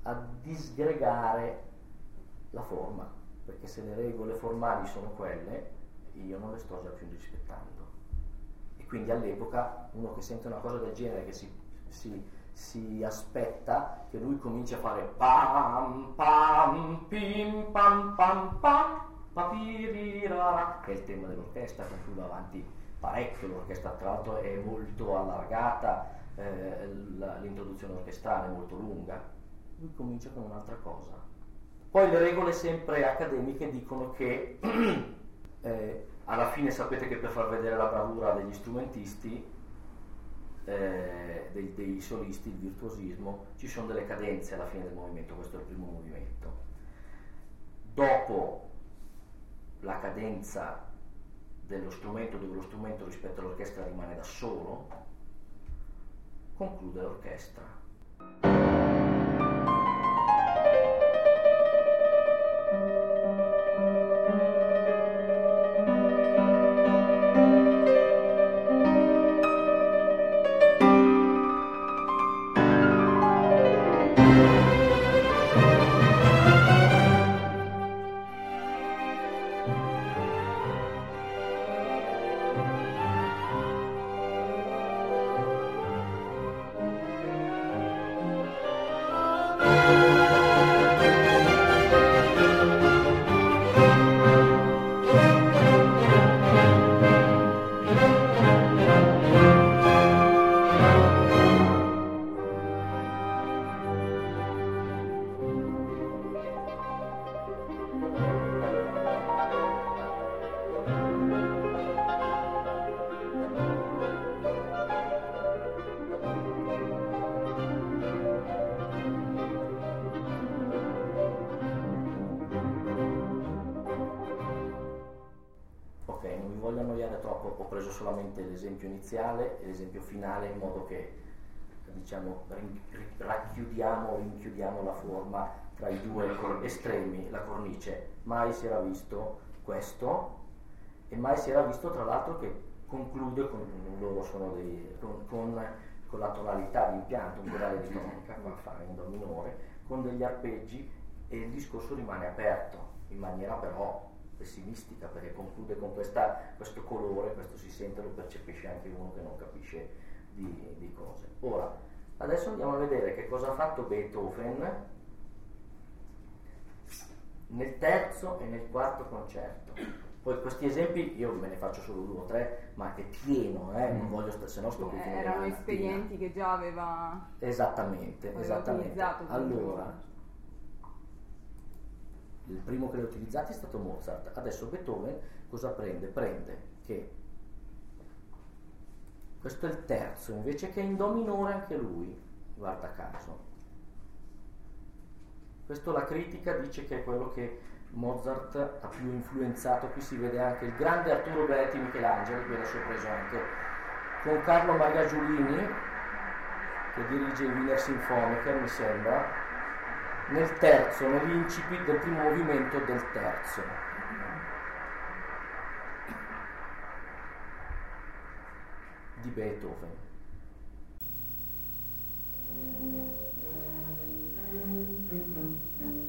a disgregare la forma, perché se le regole formali sono quelle, io non le sto già più rispettando. E quindi all'epoca uno che sente una cosa del genere, che si, si- si aspetta che lui cominci a fare pam pam pim pam pam pam papirirara, che è il tema dell'orchestra, con cui va avanti parecchio l'orchestra, tra l'altro è molto allargata, eh, l'introduzione orchestrale è molto lunga, lui comincia con un'altra cosa. Poi le regole sempre accademiche dicono che eh, alla fine sapete che per far vedere la bravura degli strumentisti, eh, dei, dei solisti, il virtuosismo, ci sono delle cadenze alla fine del movimento, questo è il primo movimento. Dopo la cadenza dello strumento, dove lo strumento rispetto all'orchestra rimane da solo, conclude l'orchestra. Iniziale e l'esempio finale in modo che diciamo, racchiudiamo, rinchiudiamo la forma tra i due estremi, la cornice. Mai si era visto questo e mai si era visto tra l'altro che conclude con, loro sono dei, con, con, con la tonalità di impianto, un pedale di tonica, qua fa in do minore, con degli arpeggi e il discorso rimane aperto, in maniera però pessimistica, perché conclude con questa, questo colore, questo si sente, lo percepisce anche uno che non capisce di, di cose. Ora, adesso andiamo a vedere che cosa ha fatto Beethoven nel terzo e nel quarto concerto. Poi questi esempi io me ne faccio solo due o tre, ma è pieno, eh? non voglio stare, se no sto qui Eh, erano espedienti che già aveva, Esattamente, esattamente. Allora, il primo che li ha utilizzati è stato Mozart. Adesso Beethoven cosa prende? Prende che questo è il terzo, invece che in Do minore anche lui, guarda caso. Questo la critica dice che è quello che Mozart ha più influenzato, qui si vede anche il grande Arturo Benetti Michelangelo, qui adesso ho preso anche con Carlo Maria Giulini, che dirige il Wiener Symphoniker, mi sembra, nel terzo, nell'incipit del primo movimento del terzo. di Beethoven. Thank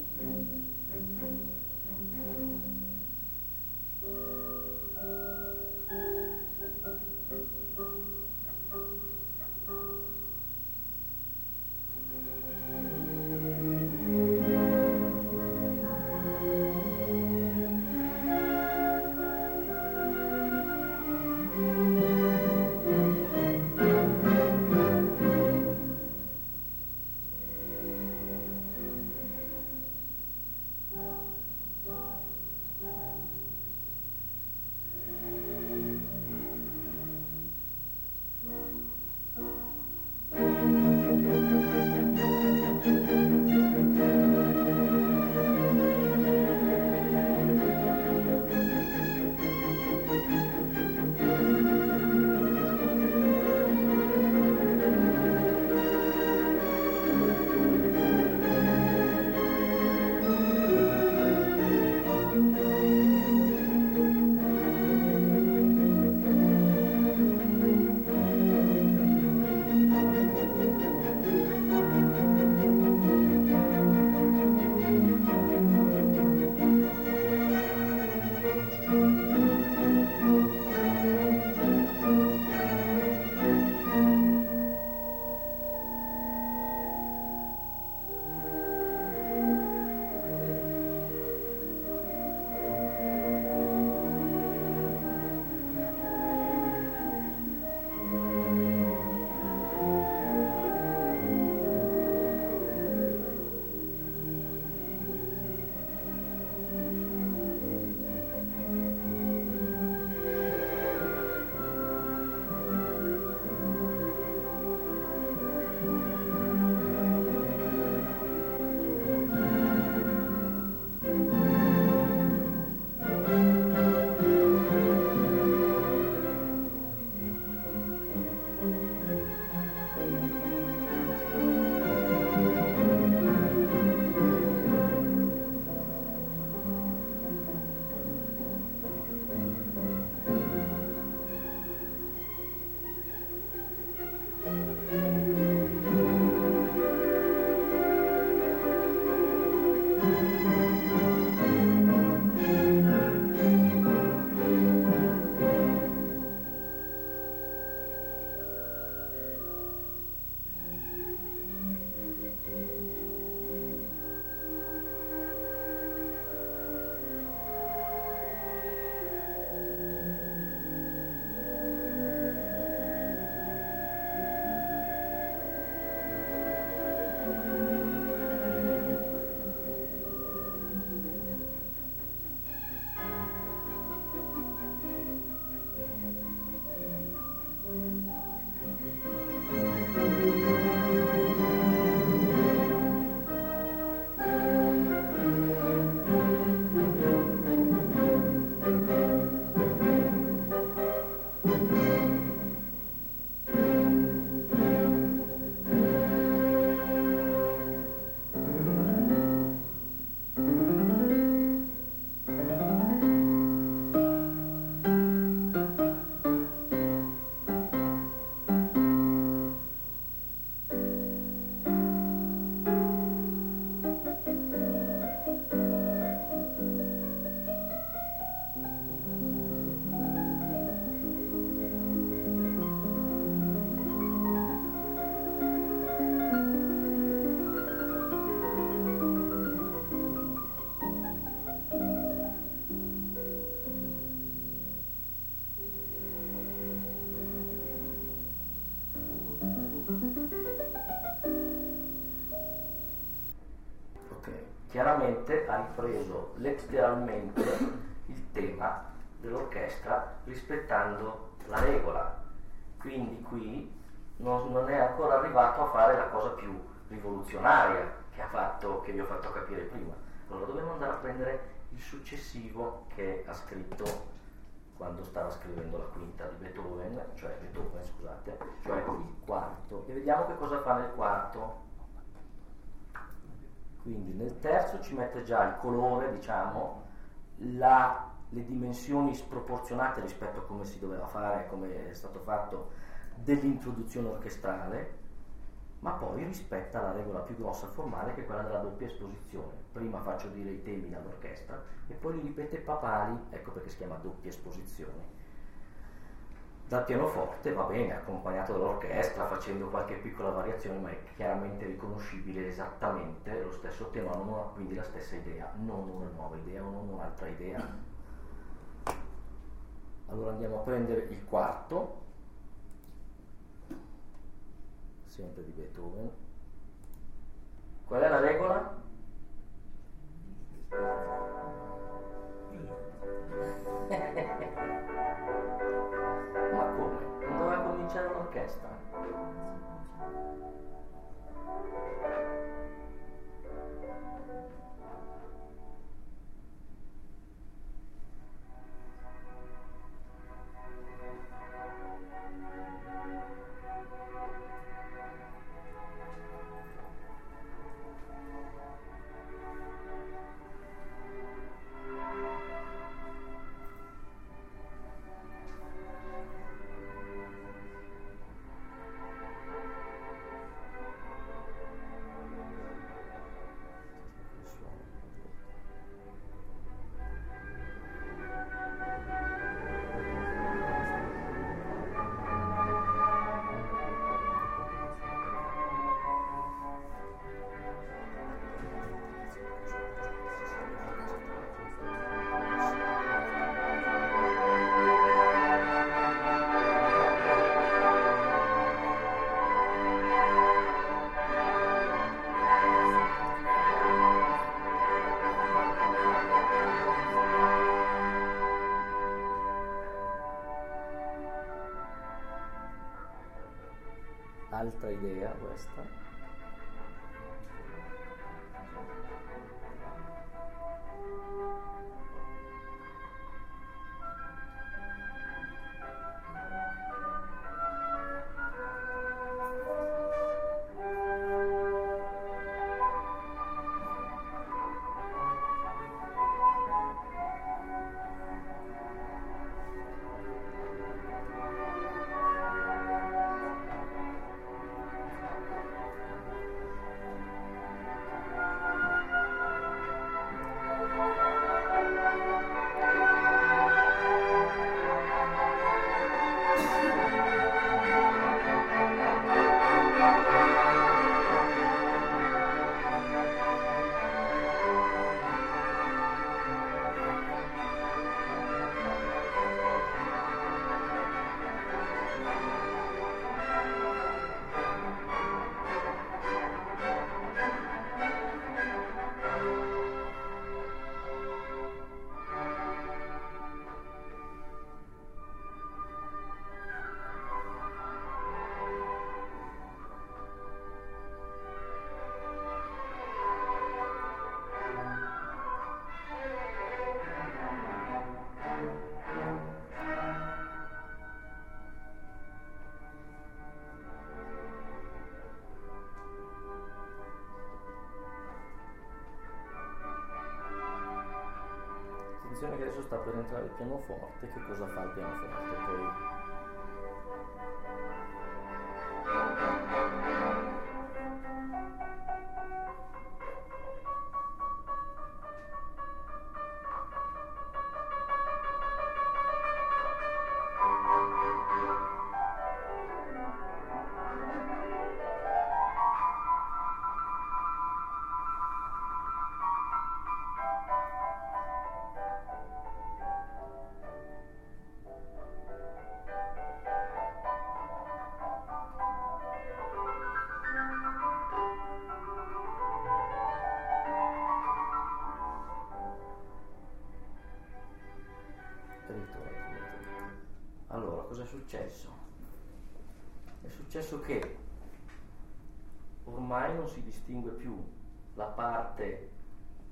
chiaramente ha ripreso letteralmente il tema dell'orchestra rispettando la regola. Quindi qui non, non è ancora arrivato a fare la cosa più rivoluzionaria che, fatto, che vi ho fatto capire prima. Allora dobbiamo andare a prendere il successivo che ha scritto quando stava scrivendo la quinta di Beethoven, cioè Beethoven, scusate, cioè il quarto. E vediamo che cosa fa nel quarto. Quindi nel terzo ci mette già il colore, diciamo, la, le dimensioni sproporzionate rispetto a come si doveva fare, come è stato fatto dell'introduzione orchestrale, ma poi rispetta la regola più grossa formale che è quella della doppia esposizione. Prima faccio dire i temi dall'orchestra e poi li ripete papali, ecco perché si chiama doppia esposizione. Dal pianoforte va bene, accompagnato dall'orchestra, facendo qualche piccola variazione, ma è chiaramente riconoscibile esattamente lo stesso tema, non una, quindi la stessa idea, non una nuova idea non un'altra idea. Allora andiamo a prendere il quarto, sempre di Beethoven. Qual è la regola? Come? Non doveva cominciare l'orchestra? Entrare il pianoforte, che cosa fa il pianoforte? Poi Successo che ormai non si distingue più la parte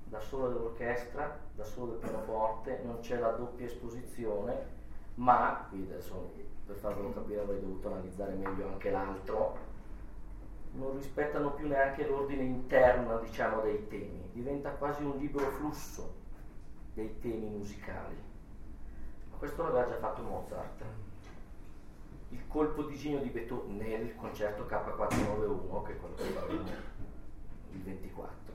da sola dell'orchestra, da solo del pianoforte, non c'è la doppia esposizione, ma, qui adesso per farvelo capire avrei dovuto analizzare meglio anche l'altro, non rispettano più neanche l'ordine interno, diciamo, dei temi, diventa quasi un libero flusso dei temi musicali. Ma questo l'aveva già fatto Mozart. Colpo di genio di Beethoven nel concerto K491, che è quello che faremo il 24.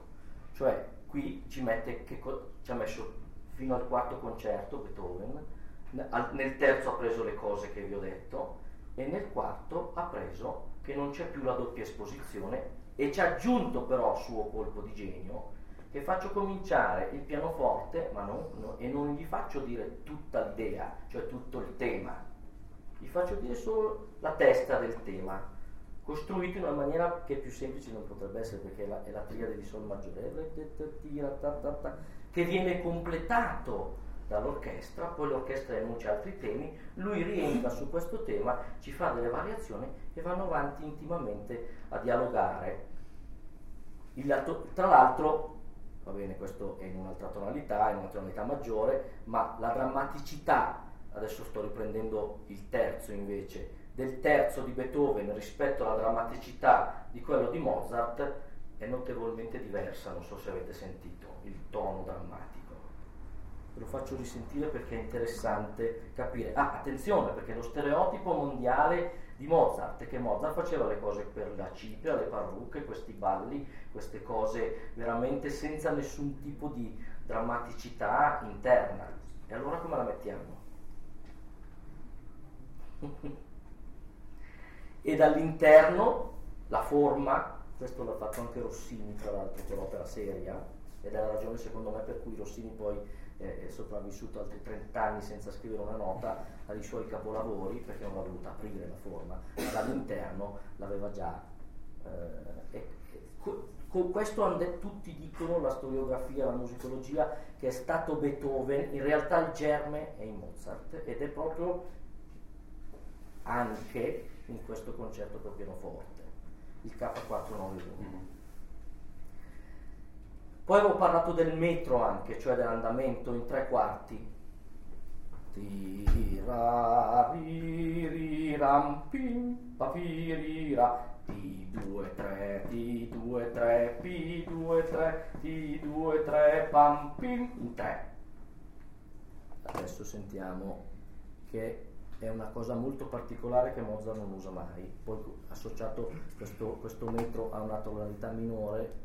Cioè, qui ci mette che co- ci ha messo fino al quarto concerto Beethoven, nel terzo ha preso le cose che vi ho detto e nel quarto ha preso che non c'è più la doppia esposizione e ci ha aggiunto però suo colpo di genio che faccio cominciare il pianoforte ma non, no, e non gli faccio dire tutta l'idea, cioè tutto il tema, gli faccio dire solo la testa del tema, costruito in una maniera che più semplice non potrebbe essere perché è la, è la triade di Sol maggiore, che viene completato dall'orchestra, poi l'orchestra enuncia altri temi, lui rientra su questo tema, ci fa delle variazioni e vanno avanti intimamente a dialogare. Lato, tra l'altro, va bene, questo è in un'altra tonalità, in una tonalità maggiore, ma la drammaticità, adesso sto riprendendo il terzo invece, del terzo di Beethoven rispetto alla drammaticità di quello di Mozart è notevolmente diversa, non so se avete sentito il tono drammatico ve lo faccio risentire perché è interessante capire. Ah, attenzione, perché lo stereotipo mondiale di Mozart è che Mozart faceva le cose per la cipria, le parrucche, questi balli, queste cose veramente senza nessun tipo di drammaticità interna. E allora come la mettiamo? E dall'interno la forma, questo l'ha fatto anche Rossini tra l'altro per l'opera seria, ed è la ragione secondo me per cui Rossini poi è sopravvissuto altri 30 anni senza scrivere una nota ai suoi capolavori perché non l'ha voluta aprire la forma, ma dall'interno l'aveva già. Eh, e, con questo tutti dicono la storiografia, la musicologia, che è stato Beethoven, in realtà il germe è in Mozart ed è proprio anche in questo concerto per pianoforte, il K491. Poi avevo parlato del metro anche, cioè dell'andamento in tre quarti. Tira, ri, ri, ram, pim, pa, pi, ri, ra, T2, 3, T2, 3, P2, 3, T2, 3, pam, pim, in tre. Adesso sentiamo che è una cosa molto particolare che Mozart non usa mai. Poi associato questo, questo metro a una tonalità minore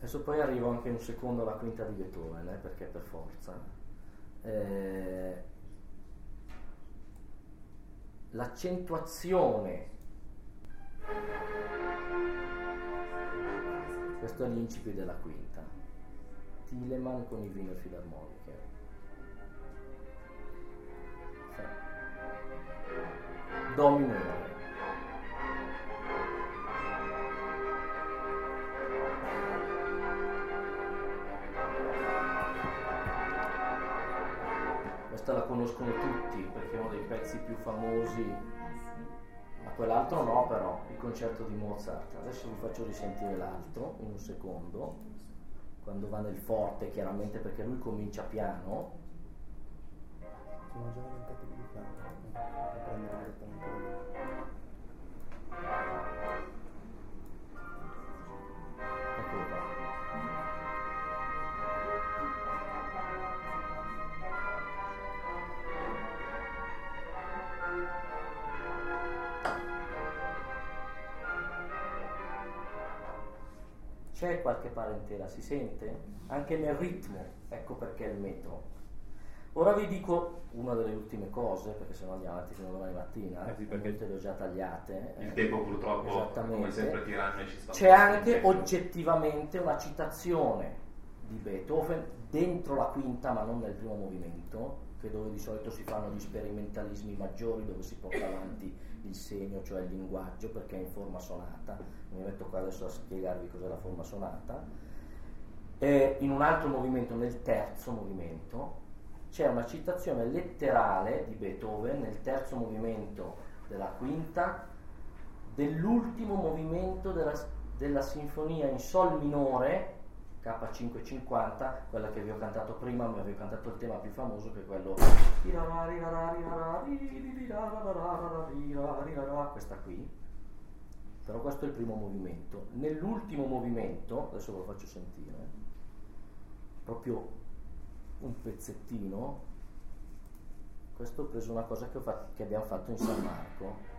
Adesso poi arrivo anche un secondo alla quinta di Beethoven, eh, perché per forza. Eh, l'accentuazione, questo è l'incipit della quinta, Tileman con i Wiener Filarmoniche. Do minore. questa la conoscono tutti perché è uno dei pezzi più famosi, ma quell'altro no però, il concerto di Mozart. Adesso vi faccio risentire l'altro in un secondo, quando va nel forte chiaramente perché lui comincia piano. Sono già diventato più piano, prendere direttamente C'è qualche parentela, si sente? Anche nel ritmo, ecco perché il metro. Ora vi dico una delle ultime cose, perché se no andiamo avanti fino a domani mattina, eh sì, perché le ho già tagliate. Il eh, tempo purtroppo, come sempre tiranno e ci sta C'è anche oggettivamente una citazione di Beethoven dentro la quinta, ma non nel primo movimento, che dove di solito si fanno gli sperimentalismi maggiori, dove si porta avanti il segno, cioè il linguaggio, perché è in forma sonata. Mi metto qua adesso a spiegarvi cos'è la forma sonata. E in un altro movimento, nel terzo movimento, c'è una citazione letterale di Beethoven nel terzo movimento della quinta dell'ultimo movimento della, della sinfonia in sol minore K550, quella che vi ho cantato prima, mi avevo cantato il tema più famoso che è quello questa qui. Però questo è il primo movimento. Nell'ultimo movimento, adesso ve lo faccio sentire, proprio un pezzettino. Questo ho preso una cosa che, fatto, che abbiamo fatto in San Marco.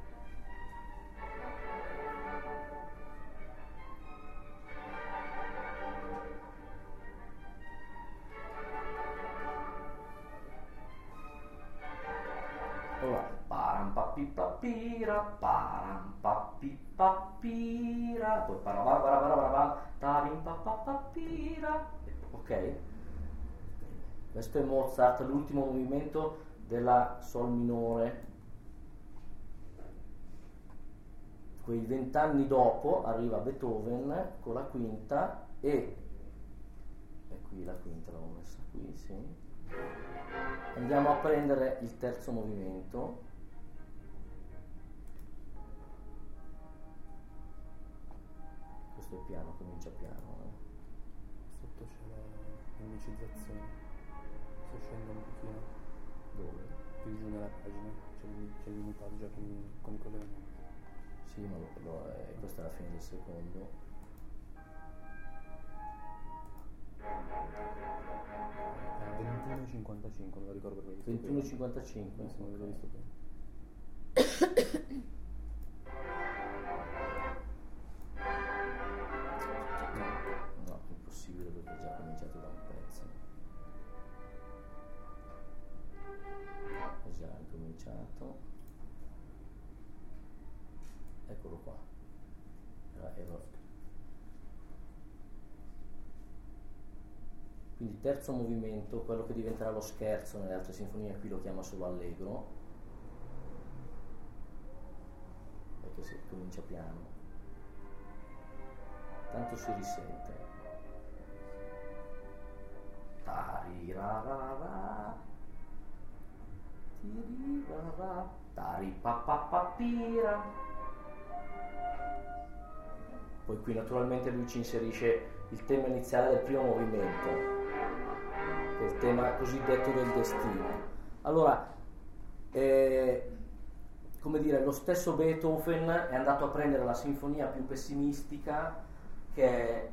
Papira, param papi papira, poi parabarabarabarabar, tarim papapapira, ok? Questo è Mozart, l'ultimo movimento della Sol minore. Quei vent'anni dopo arriva Beethoven con la quinta e, e qui la quinta l'ho messa qui, sì. Andiamo a prendere il terzo movimento. Questo è piano, comincia piano. Eh. Sotto c'è l'indicizzazione. Sto scendendo un pochino. Dove? Più giù nella pagina. C'è, c'è il minutaggio con, con i collegamenti. Sì, ma lo, eh, questa è la fine del secondo. Era 21.55, non lo ricordo perché. 21.55? Sì, non l'ho visto prima. No, impossibile perché è già cominciato da un pezzo. È già incominciato. Eccolo qua. Era- ero- Quindi terzo movimento, quello che diventerà lo scherzo nelle altre sinfonie, qui lo chiama solo allegro. Perché si comincia piano. Tanto si risente. Poi qui naturalmente lui ci inserisce il tema iniziale del primo movimento, il tema cosiddetto del destino. Allora, eh, come dire, lo stesso Beethoven è andato a prendere la sinfonia più pessimistica, che è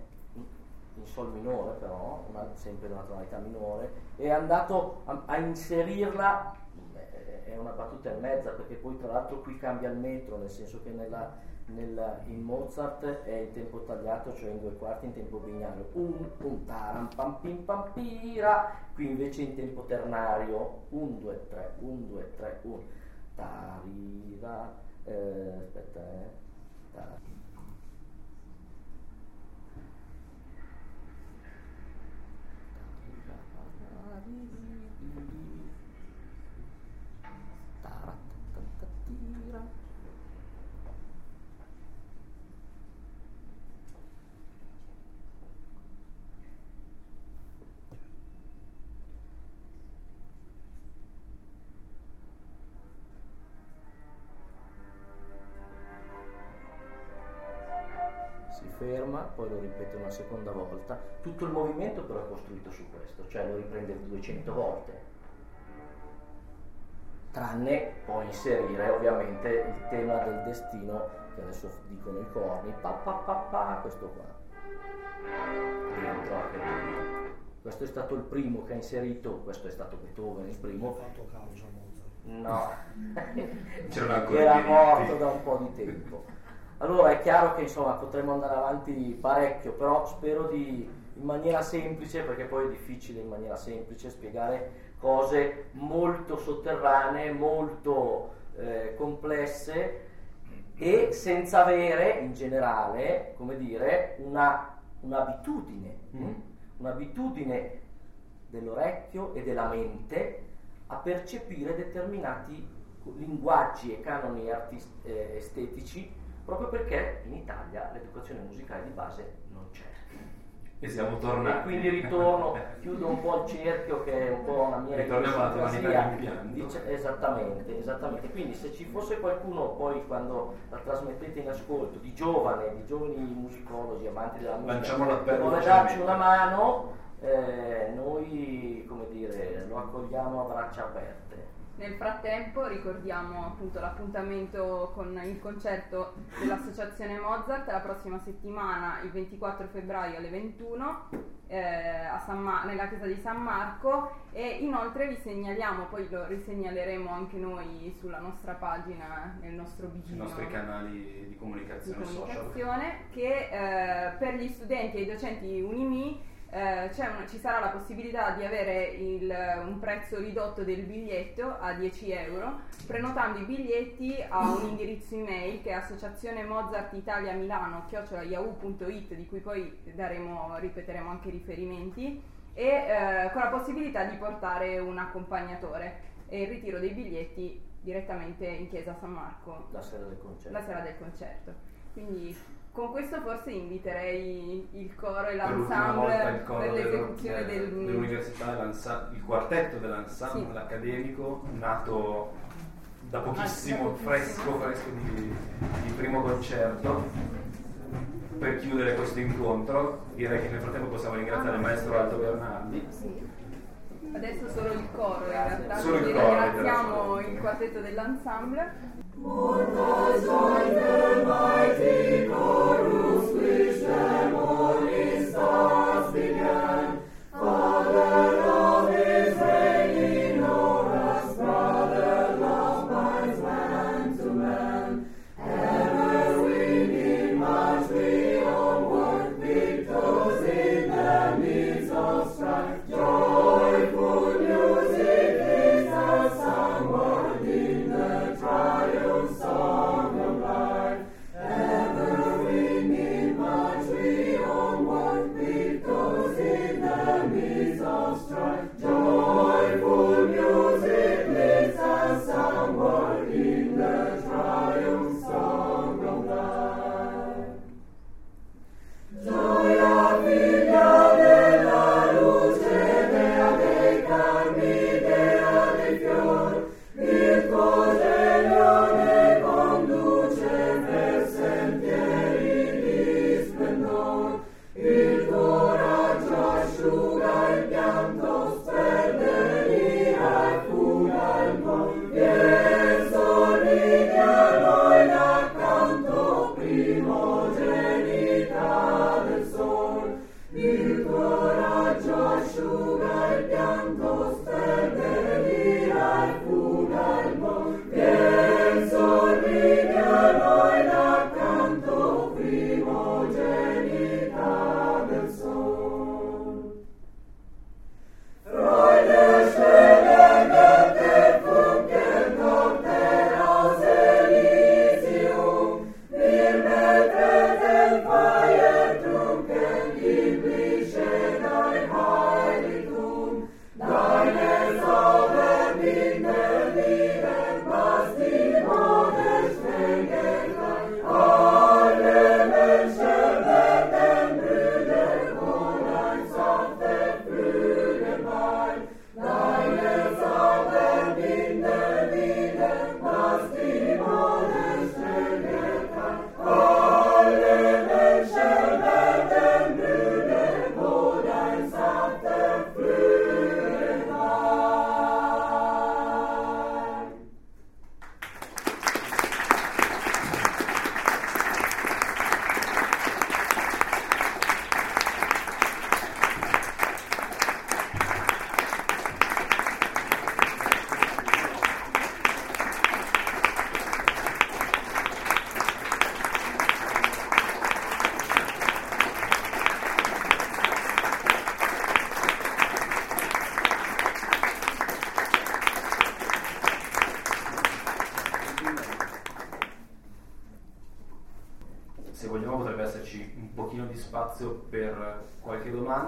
in sol minore però, una- sempre una tonalità minore, è andato a, a inserirla, beh, è una battuta e mezza, perché poi tra l'altro qui cambia il metro, nel senso che nella, nella- in Mozart è in tempo tagliato, cioè in due quarti in tempo binario, un, un taram pam pim pam pira, qui invece in tempo ternario, un, due, tre, un, due, tre, un, tarira, eh, aspetta, eh, ta- Taratatatatira. Ferma, poi lo ripete una seconda volta. Tutto il movimento però è costruito su questo, cioè lo riprende 200 volte. Tranne poi inserire ovviamente il tema del destino, che adesso dicono i corni, pa pa pa pa, questo qua. Questo è stato il primo che ha inserito, questo è stato Beethoven il primo. fatto causa Mozart. No, C'era morto da un po' di tempo. Allora è chiaro che insomma potremmo andare avanti parecchio, però spero di in maniera semplice, perché poi è difficile in maniera semplice spiegare cose molto sotterranee, molto eh, complesse e senza avere in generale, come dire, una, un'abitudine, Mm. mm? un'abitudine dell'orecchio e della mente a percepire determinati linguaggi e canoni artis- eh, estetici proprio perché in Italia l'educazione musicale di base non c'è. E siamo E tornati. quindi ritorno, chiudo un po' il cerchio che è un po' una mia Ritorniamo alla idiosincrasia. rimpianto. Dice- esattamente, esattamente. Quindi se ci fosse qualcuno poi quando la trasmettete in ascolto, di giovane, di giovani musicologi, amanti della musica, vuole ufficialmente. darci una mano, eh, noi come dire, lo accogliamo a braccia aperte. Nel frattempo ricordiamo appunto l'appuntamento con il concerto dell'Associazione Mozart la prossima settimana, il 24 febbraio alle 21, eh, a San Ma- nella chiesa di San Marco e inoltre vi segnaliamo, poi lo risegnaleremo anche noi sulla nostra pagina, nel nostro Sui bigino nostri canali di di comunicazione social. comunicazione che eh, per gli studenti e i docenti Unimi eh, c'è una- ci sarà la possibilità di avere il- un prezzo ridotto del biglietto a 10 euro prenotando i biglietti a un indirizzo email che è associazione Mozart Italia Milano yahoo.it di cui poi daremo, ripeteremo anche i riferimenti e eh, con la possibilità di portare un accompagnatore e il ritiro dei biglietti direttamente in chiesa San Marco La sera del concerto. la sera del concerto. Quindi con questo forse inviterei il coro e l'ensemble per del- l'esecuzione del- del, dell'università, il quartetto dell'ensemble Sì. accademico nato da pochissimo, Ah, pochissimo. fresco, fresco di, di primo concerto. Per chiudere questo incontro, direi che nel frattempo possiamo ringraziare il maestro Aldo Bernardi. Adesso solo il coro in realtà, Solo il coro, ringraziamo il quartetto dell'ensemble. Mortas are the mighty glory.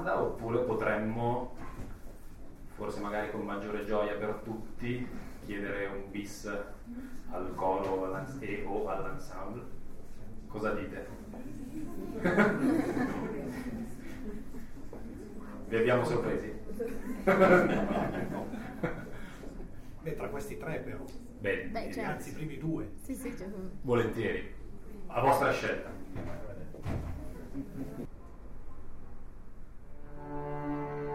Domanda oppure potremmo, forse magari con maggiore gioia per tutti, chiedere un bis al coro e o all'ensemble. Cosa dite? Vi abbiamo sorpresi? Beh, tra questi tre però, Bene, Beh, certo. anzi i primi due. Sì, sì, cioè, volentieri. A vostra scelta. Thank you.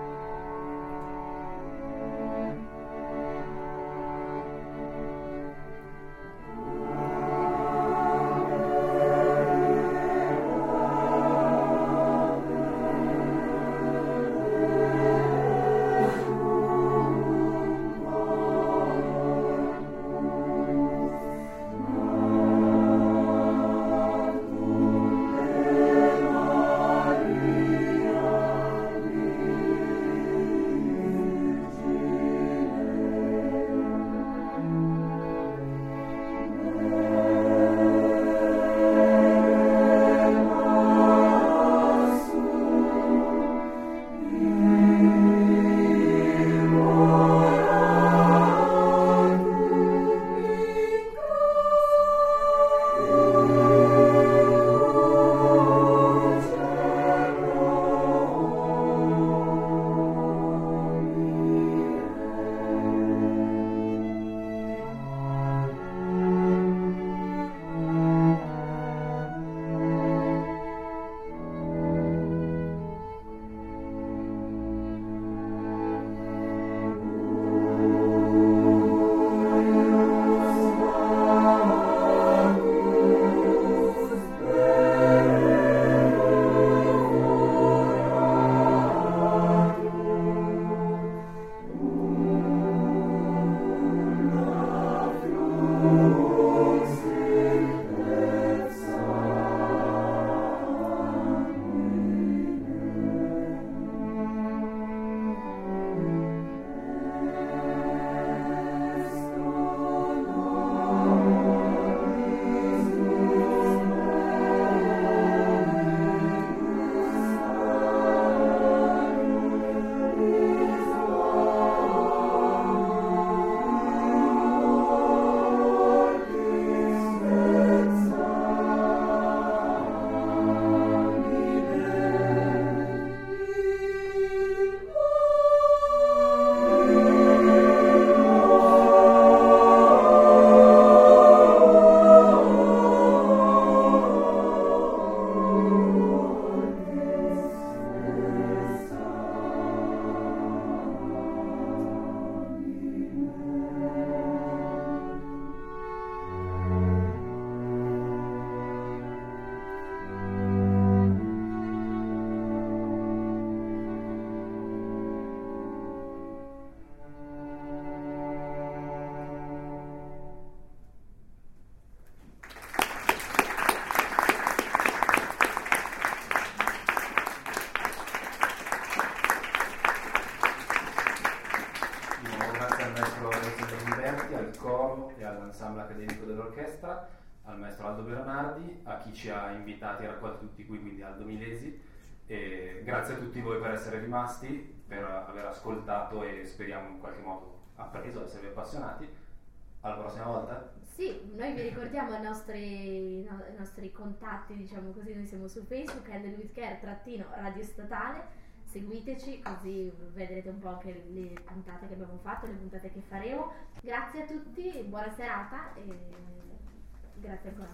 Accademico dell'orchestra, al maestro Aldo Bernardi, a chi ci ha invitati a raccogliere tutti qui, quindi Aldo Milesi. E grazie a tutti voi per essere rimasti, per aver ascoltato e speriamo in qualche modo appreso, esservi appassionati. Alla prossima volta. Sì, noi vi ricordiamo i nostri, no- nostri contatti, diciamo così, noi siamo su Facebook, Handle with Care, trattino Radio Statale, seguiteci così vedrete un po' anche le puntate che abbiamo fatto, le puntate che faremo. Grazie a tutti, buona serata e grazie ancora.